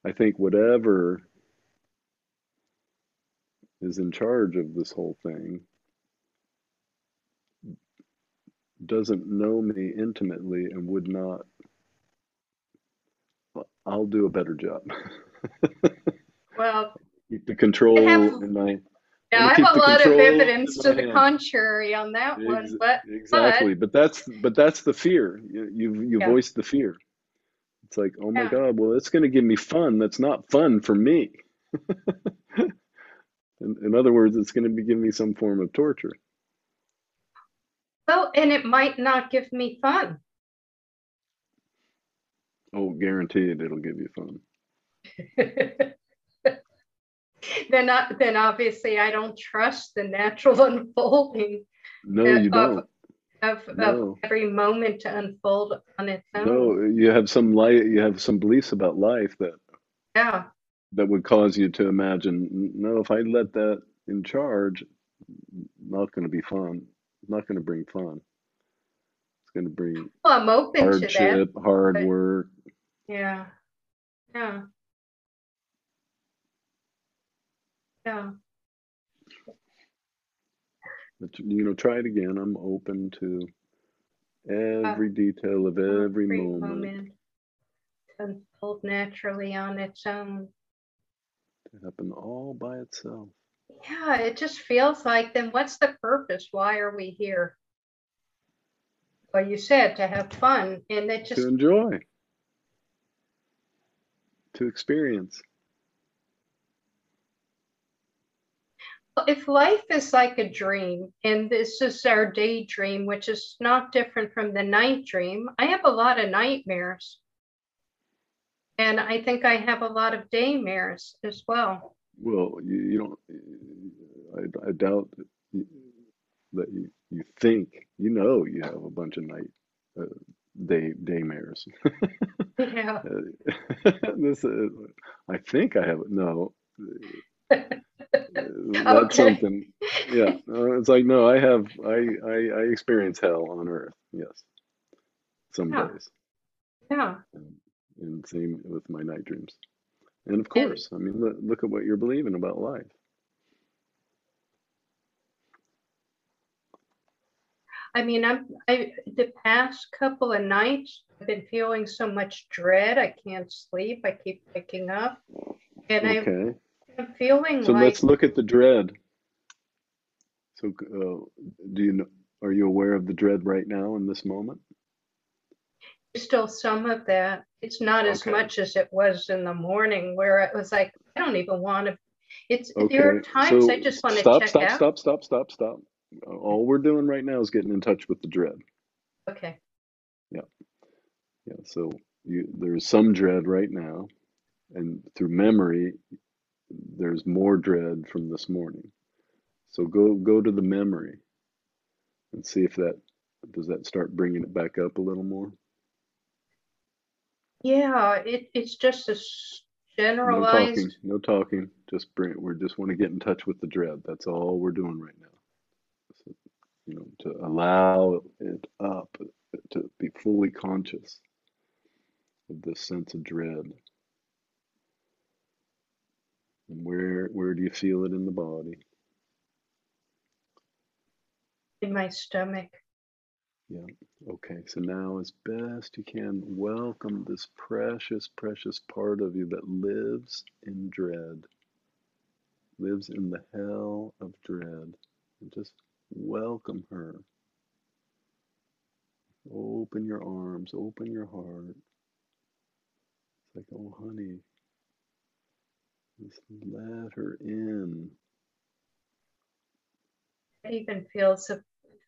I think whatever is in charge of this whole thing doesn't know me intimately and would not. I'll do a better job.
Well,
keep the control
have-
in my
yeah, I have a lot of evidence to the
hand.
contrary on that one, but
exactly but that's but that's the fear you you, you
Yeah.
voiced the fear it's like oh my
Yeah.
god well it's going to give me fun that's not fun for me in, in other words it's going to be giving me some form of torture
well, and it might not give me fun.
oh guaranteed it'll give you fun
then, I, then obviously I don't trust the natural unfolding
no
Uh,
you
of-
don't
of, of
No.
every moment to unfold on its own.
no you have some light you have some beliefs about life that
Yeah,
that would cause you to imagine no if i let that in charge not going to be fun not going to bring fun it's going to bring
well, I'm open to that.
hardship hard
but-
work
Yeah, yeah, yeah.
but you know try it again i'm open to uh, every detail of every moment
to unfold naturally on its own.
to happen all by itself
Yeah, it just feels like then what's the purpose? Why are we here? Well, you said to have fun, and it just
to enjoy to experience
if life is like a dream, and this is our daydream, which is not different from the night dream, I have a lot of nightmares. And I think I have a lot of daymares as well.
well you, you don't I, I doubt that you, that you, you think you know you have a bunch of night uh, day daymares
Yeah.
this is, I think I have no. that's
okay.
something. Yeah, uh, it's like no, I have I, I I experience hell on earth. Yes, some
yeah.
days.
Yeah.
And, and, same with my night dreams, and of course, I mean, look, look at what you're believing about life.
I mean, I'm I the past couple of nights I've been feeling so much dread. I can't sleep. I keep picking up, and
okay.
I I'm feeling
So
like
let's look at the dread. So, uh, do you know, are you aware of the dread right now in this moment?
There's still some of that. It's not as much as it was in the morning, where it was like I don't even want to. It's there are
Okay.
times I just want to
stop,
check
stop,
out.
stop, stop, stop, stop. Uh, All we're doing right now is getting in touch with the dread.
Okay.
Yeah. Yeah. So you, there's some dread right now, and through memory, there's more dread from this morning. So go go to the memory and see if that does that start bringing it back up a little more.
Yeah, it, it's just a s-
No talking, no talking. Just bring. We just want to get in touch with the dread. That's all we're doing right now. So, you know, to allow it up, to be fully conscious of this sense of dread. And where where do you feel it in the body?
in my stomach.
Yeah. Okay. So now, as best you can, welcome this precious, precious part of you that lives in dread, lives in the hell of dread. And just welcome her. Open your arms, open your heart. It's like, oh, honey, just let her in.
It even feels a-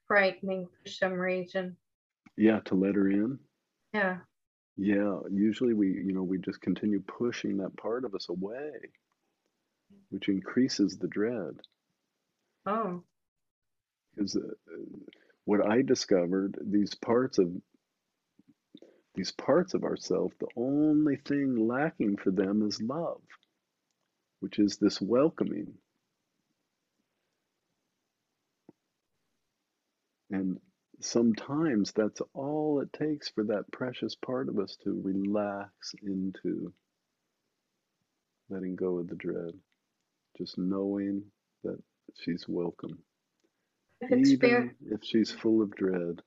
frightening for some reason.
Yeah, to let her in.
Yeah.
Yeah, usually we, you know, we just continue pushing that part of us away, which increases the dread.
Oh,
Because uh, what I discovered, these parts of these parts of ourselves, the only thing lacking for them is love, which is this welcoming. And sometimes that's all it takes for that precious part of us to relax into letting go of the dread, just knowing that she's welcome, even
experienced.
if she's full of dread.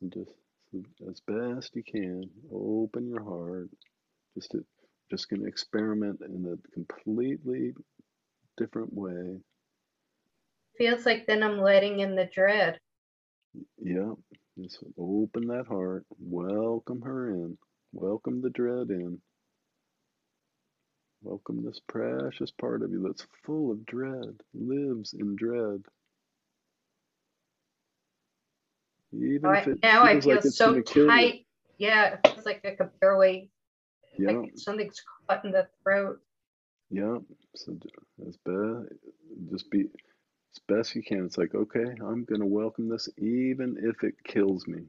So just so as best you can, open your heart. Just to, just going to experiment in a completely different way.
Feels like then I'm letting in the dread.
Yeah, just open that heart. Welcome her in. Welcome the dread in. Welcome this precious part of you that's full of dread, lives in dread. Even if it
now I feel
like it's
so
you.
tight. Yeah, it feels like I could barely,
Yeah,
like something's caught in the throat.
yeah. So as best, just be as best you can. It's like, okay, I'm going to welcome this even if it kills me.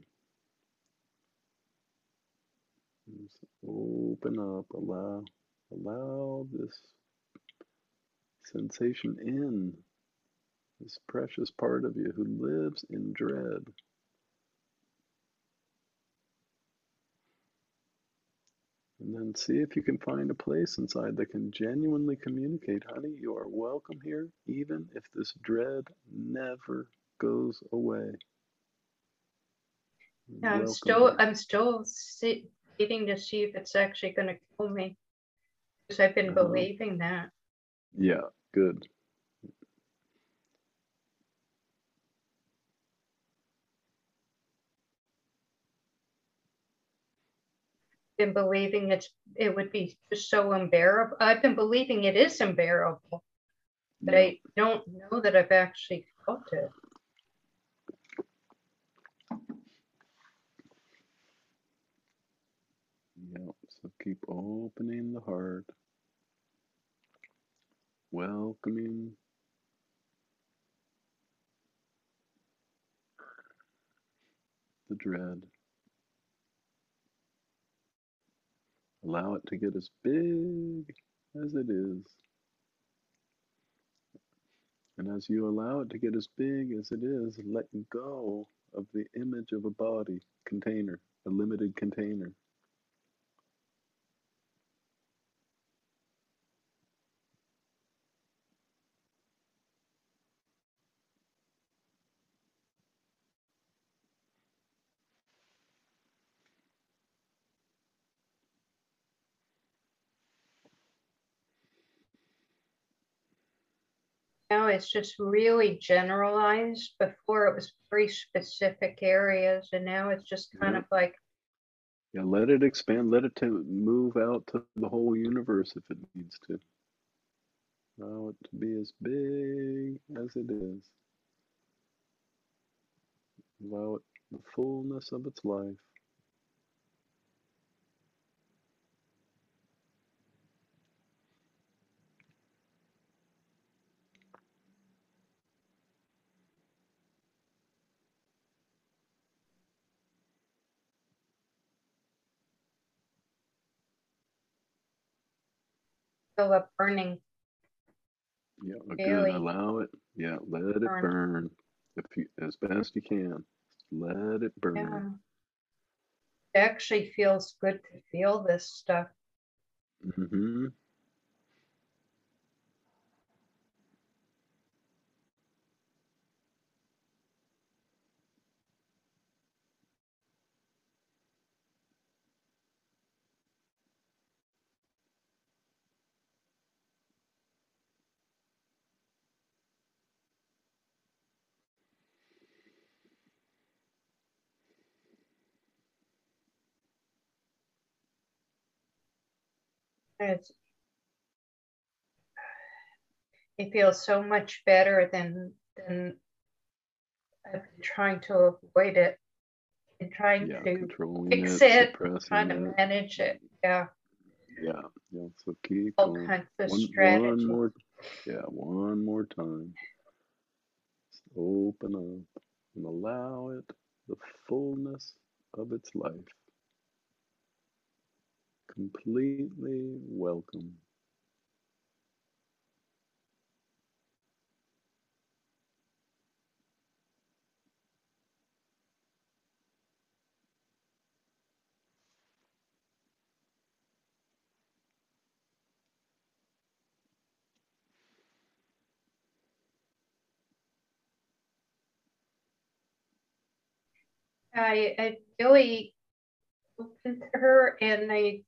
Just open up, allow, allow this sensation in. This precious part of you who lives in dread. And then see if you can find a place inside that can genuinely communicate, honey, you are welcome here, even if this dread never goes away.
Yeah, I'm still,
here.
I'm still sit, waiting to see if it's actually going to kill me. Because I've been
Uh-huh.
believing that.
Yeah, good.
Been believing it's, it would be just so unbearable. I've been believing it is unbearable, but I don't know that I've actually felt it.
yeah. So keep opening the heart, welcoming the dread. Allow it to get as big as it is. And as you allow it to get as big as it is, let go of the image of a body container, a limited container.
Now it's just really generalized. Before it was very specific areas, and now it's just kind
Yeah.
of like,
Yeah, let it expand. Let it to move out to the whole universe if it needs to. Allow it to be as big as it is. Allow it the fullness of its life.
A burning.
Yeah, good. Allow it. Yeah, let it
Burn.
burn. If you, as best you can, let it burn.
Yeah. It actually feels good to feel this stuff.
hmm
It's, it feels so much better than than I've been trying to avoid it and trying
Yeah,
to fix
it,
it, trying to
it.
manage it. Yeah,
Yeah, yeah. So keep
all kinds of
One,
strategies.
one more, yeah, one more time. Just open up and allow it the fullness of its life. Completely welcome.
I I really open to her and I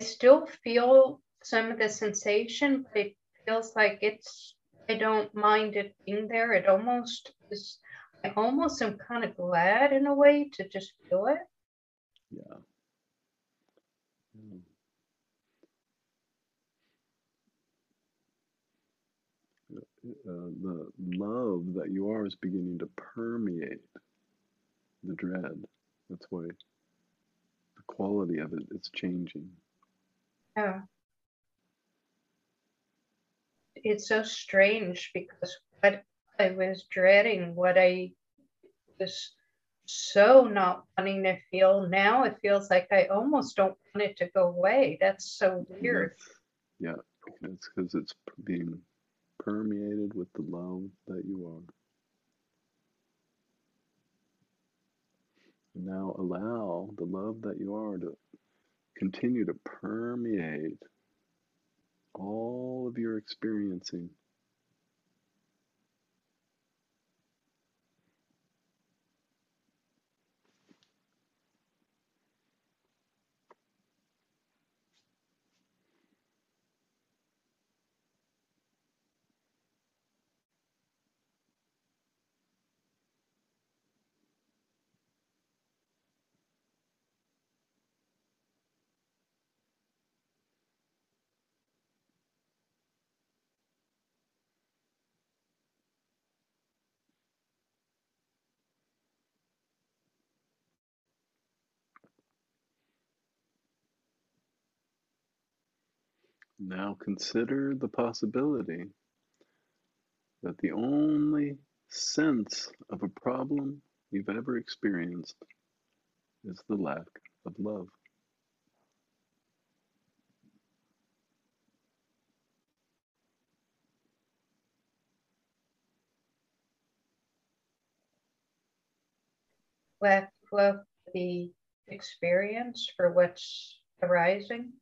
I still feel some of the sensation, but it feels like it's I don't mind it being there. It almost is I almost am kind of glad in a way to just feel it.
Yeah. Yeah. Uh, the love that you are is beginning to permeate the dread. That's why the quality of it is changing.
Yeah. It's so strange because what I was dreading, what I was so not wanting to feel, now it feels like I almost don't want it to go away. That's so mm-hmm.
weird. Yeah, it's because it's being permeated with the love that you are. Now allow the love that you are to continue to permeate all of your experiencing. Now consider the possibility that the only sense of a problem you've ever experienced is the lack of love.
Lack of the experience for what's arising.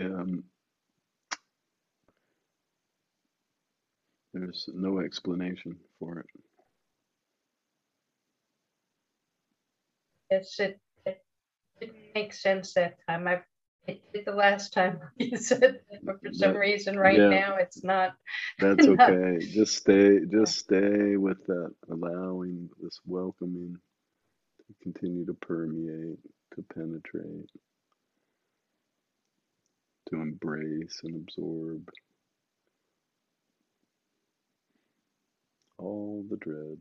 Um, there's no explanation for it.
Yes, it, it didn't make sense that time. I did the last time you said that, but for some
That-
reason right
yeah.
now it's not.
That's
Not-
okay. Just stay, just stay with that, allowing this welcoming to continue to permeate, to penetrate, to embrace and absorb all the dread.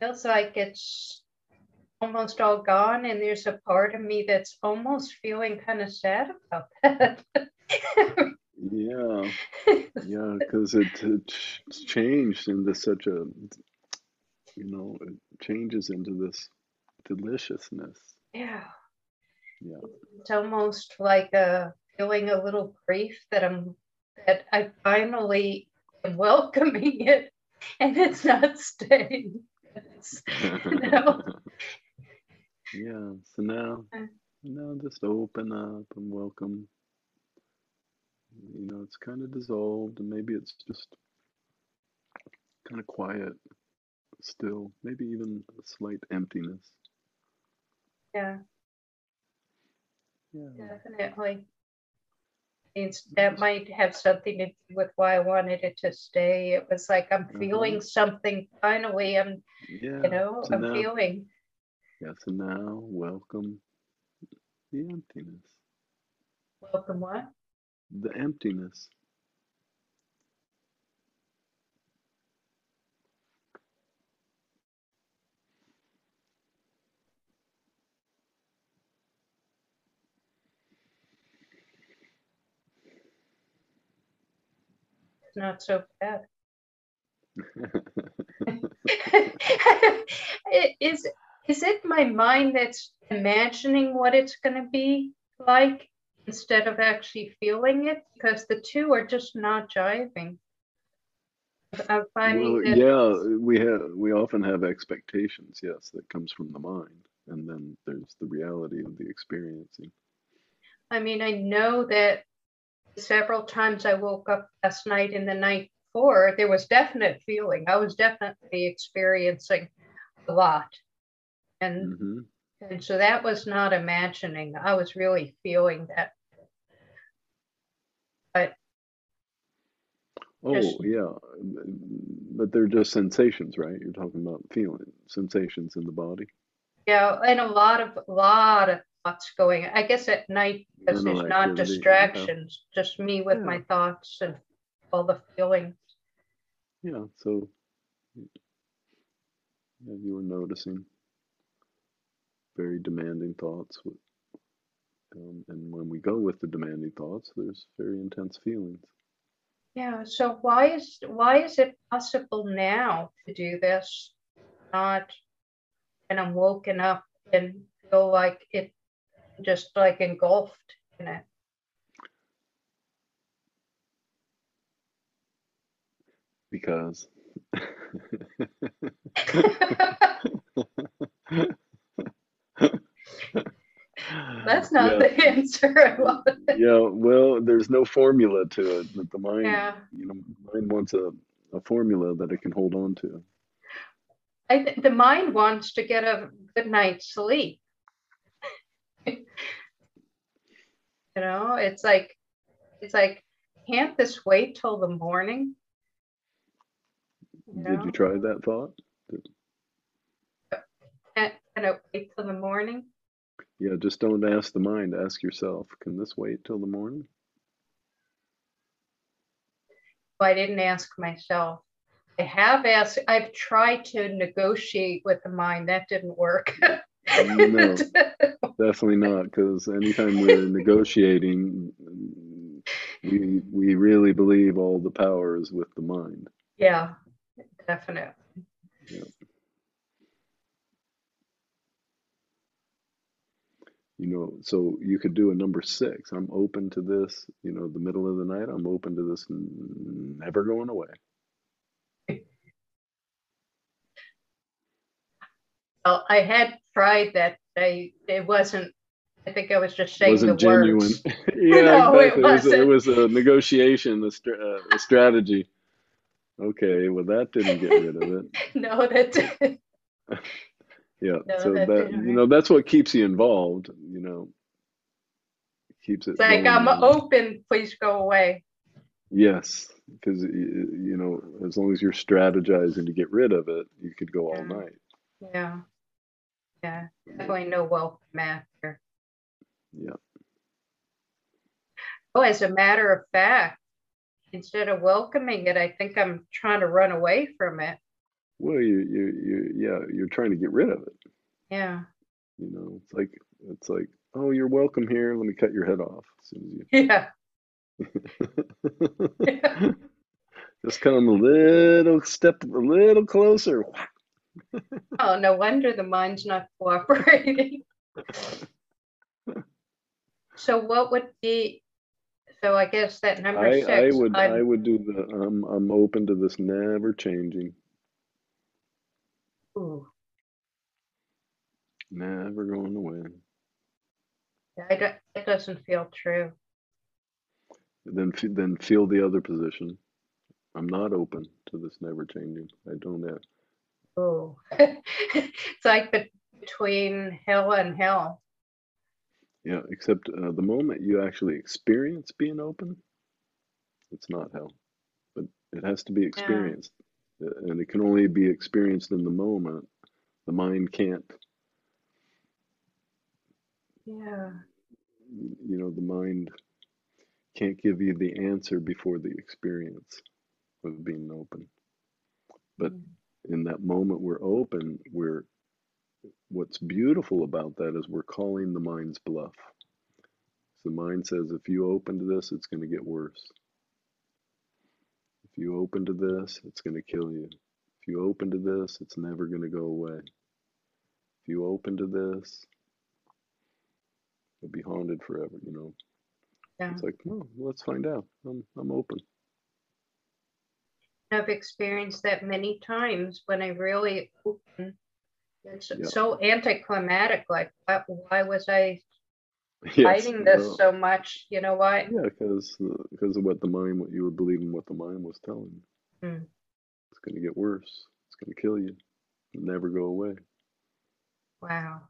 Feels like it's almost all gone and there's a part of me that's almost feeling kind of sad about that
Yeah, yeah, because it, it's changed into such a, you know, it changes into this deliciousness.
yeah
Yeah.
it's almost like a feeling a little grief that i'm that i finally am welcoming it and it's not staying Know?
yeah. So now, now just open up and welcome. You know, it's kind of dissolved, and maybe it's just kind of quiet, still. Maybe even a slight emptiness.
yeah
Yeah.
Definitely. It's, that might have something to do with why I wanted it to stay. It was like I'm mm-hmm. feeling something finally. I'm,
Yeah.
you know,
so
I'm
now-
feeling.
Yeah, so now welcome the emptiness.
Welcome, what?
The emptiness.
Not so bad. is is it my mind that's imagining what it's going to be like instead of actually feeling it? Because the two are just not jiving. I'm finding
well,
that
yeah, we have we often have expectations, yes, that comes from the mind, and then there's the reality of the experiencing.
I mean, I know that several times I woke up last night and the night before, there was definite feeling. I was definitely experiencing a lot. And
hmm
and so that was not imagining. I was really feeling that.
But Oh,
Just-
yeah, but they're just sensations, right? You're talking about feeling sensations in the body.
Yeah, and a lot of a lot of thoughts going. I guess at night because
Mental
there's not
activity, yeah.
distractions, just me with my thoughts and all the feelings.
Yeah, so yeah, you were noticing very demanding thoughts, with, um, and when we go with the demanding thoughts, there's very intense feelings.
Yeah, so why is why is it possible now to do this? Not and I'm woken up and feel like it just like engulfed in it.
Because
That's not
yeah,
the answer
yeah, well, there's no formula to it, but the mind,
Yeah.
you know, mind wants a, a formula that it can hold on to.
I th- the mind wants to get a good night's sleep. Know, it's like it's like can't this wait till the morning? You
Did
know?
you try that thought?
Can't, can it wait till the morning?
Yeah, just don't ask the mind, ask yourself, can this wait till the morning?
I didn't ask myself. I have asked, I've tried to negotiate with the mind. That didn't work.
No. Definitely not, because anytime we're negotiating, we we really believe all the power is with the mind.
yeah, definitely. Yeah.
you know, so you could do a number six. I'm open to this, you know, the middle of the night. I'm open to this never going away.
Well, I had tried that. I it wasn't. I think I was just saying
wasn't
the
genuine.
words.
yeah,
No, it
exactly. It was, it
wasn't.
was a negotiation, a, str- uh, a strategy. Okay, well, that didn't get rid of it.
No, that Didn't.
Yeah,
No,
so
that
that you know that's what keeps you involved. You know, keeps it.
it's like I'm
on.
open. Please go away.
Yes, because you know, as long as you're strategizing to get rid of it, you could go all night.
Yeah, yeah. Definitely no welcome after.
Yeah.
Oh, as a matter of fact, instead of welcoming it, I think I'm trying to run away from it.
Well, you you you yeah, you're trying to get rid of it.
Yeah,
You know, it's like it's like, oh, you're welcome here. Let me cut your head off as soon as you. Yeah. Just come a little step, a little closer.
Oh, no wonder the mind's not cooperating. So what would be, so I guess that number
I
six.
I would
I'm-
I would do the I'm I'm open to this never changing,
ooh,
never going away.
I don't, that doesn't feel true.
Then then feel the other position. I'm not open to this never changing. I don't have.
Ooh. It's like be- between hell and hell.
Yeah, except uh, the moment you actually experience being open, it's not hell. But it has to be experienced. Uh, And it can only be experienced in the moment. The mind can't,
Yeah,
you know, the mind can't give you the answer before the experience of being open. But
Mm.
In that moment we're open, we're what's beautiful about that is we're calling the mind's bluff. So the mind says, if you open to this, it's going to get worse. If you open to this, it's going to kill you. If you open to this, it's never going to go away. If you open to this, you'll be haunted forever, you know.
yeah.
It's like, no, let's find out. I'm, I'm open.
I've experienced that many times when I really open. It's
Yeah.
so anticlimactic. Like, why, why was I
Yes,
fighting this
well,
so much? You know what?
Yeah, because because of what the mind, what you were believing, what the mind was telling you.
Hmm.
It's going to get worse. It's going to kill you. It'll never go away.
Wow.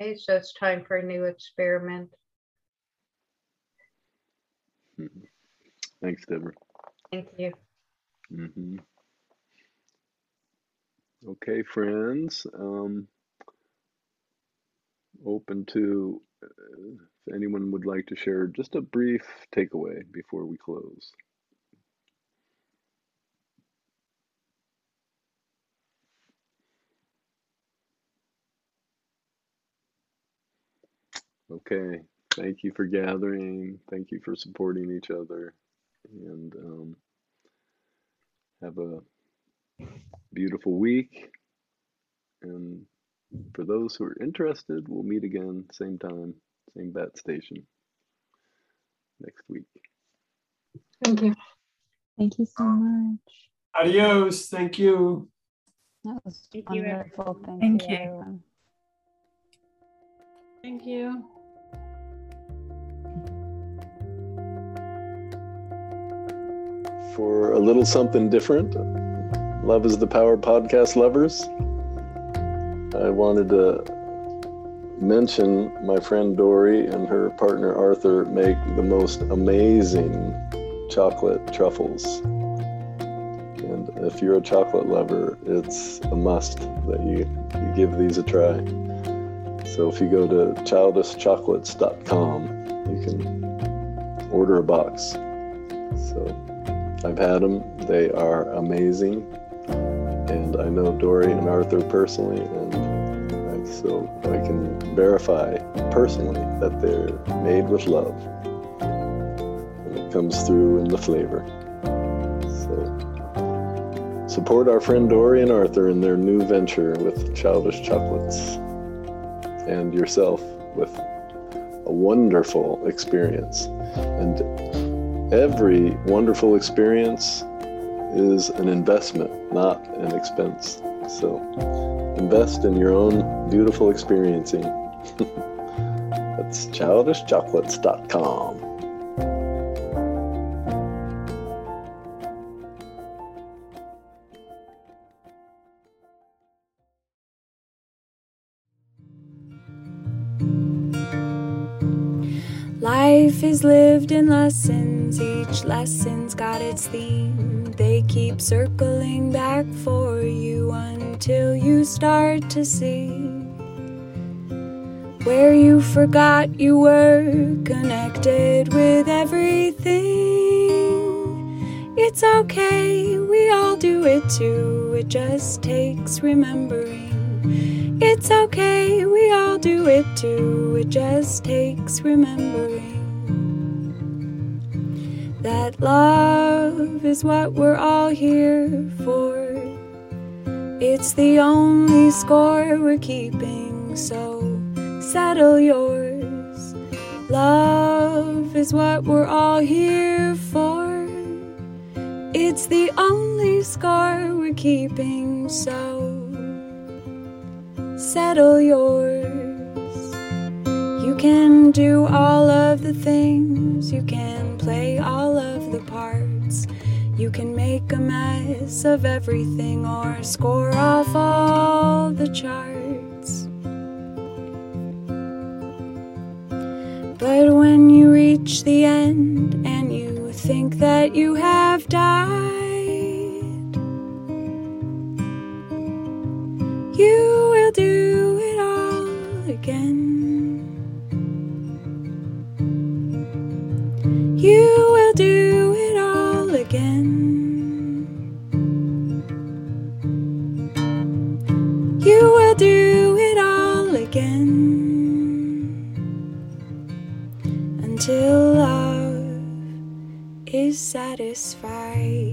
Okay, so it's time for a new experiment.
Mhm. Thanks, Deborah.
Thank you.
hmm Okay, friends. Um, open to uh, if anyone would like to share just a brief takeaway before we close. Okay, thank you for gathering. Thank you for supporting each other. And um, have a beautiful week. And for those who are interested, we'll meet again, same time, same bat station next week.
Thank you.
Thank you so much.
Adios. Thank you.
That was
Thank you,
Thank,
Thank
you,
you. Thank you.
For a little something different, Love is the Power podcast lovers, I wanted to mention my friend Dory and her partner Arthur make the most amazing chocolate truffles. And if you're a chocolate lover, it's a must that you, you give these a try. So if you go to childishchocolates.com, you can order a box. So I've had them. They are amazing. And I know Dory and Arthur personally, and so I can verify personally that they're made with love. And it comes through in the flavor. So support our friend Dory and Arthur in their new venture with Childish Chocolates and yourself with a wonderful experience. And every wonderful experience is an investment, not an expense. So invest in your own beautiful experiencing. That's childishchocolates.com.
Life is lived in lessons, each lesson's got its theme. They keep circling back for you until you start to see where you forgot you were connected with everything. It's okay, we all do it too, it just takes remembering. It's okay, we all do it too, it just takes remembering that love is what we're all here for. It's the only score we're keeping, so settle yours. Love is what we're all here for. It's the only score we're keeping, so settle yours. You can do all of the things, you can play all of the parts. You can make a mess of everything or score off all the charts. But when you reach the end and you think that you have died, you will do it all again. You will do it all again. You will do it all again until love is satisfied.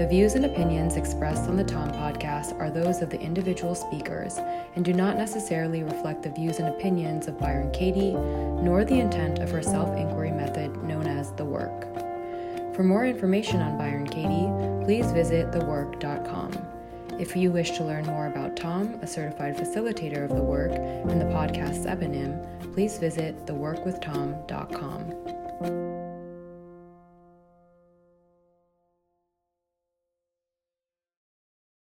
The views and opinions expressed on the Tom podcast are those of the individual speakers and do not necessarily reflect the views and opinions of Byron Katie, nor the intent of her self inquiry method known as The Work. For more information on Byron Katie, please visit thework.com. If you wish to learn more about Tom, a certified facilitator of the work, and the podcast's eponym, please visit theworkwithtom.com.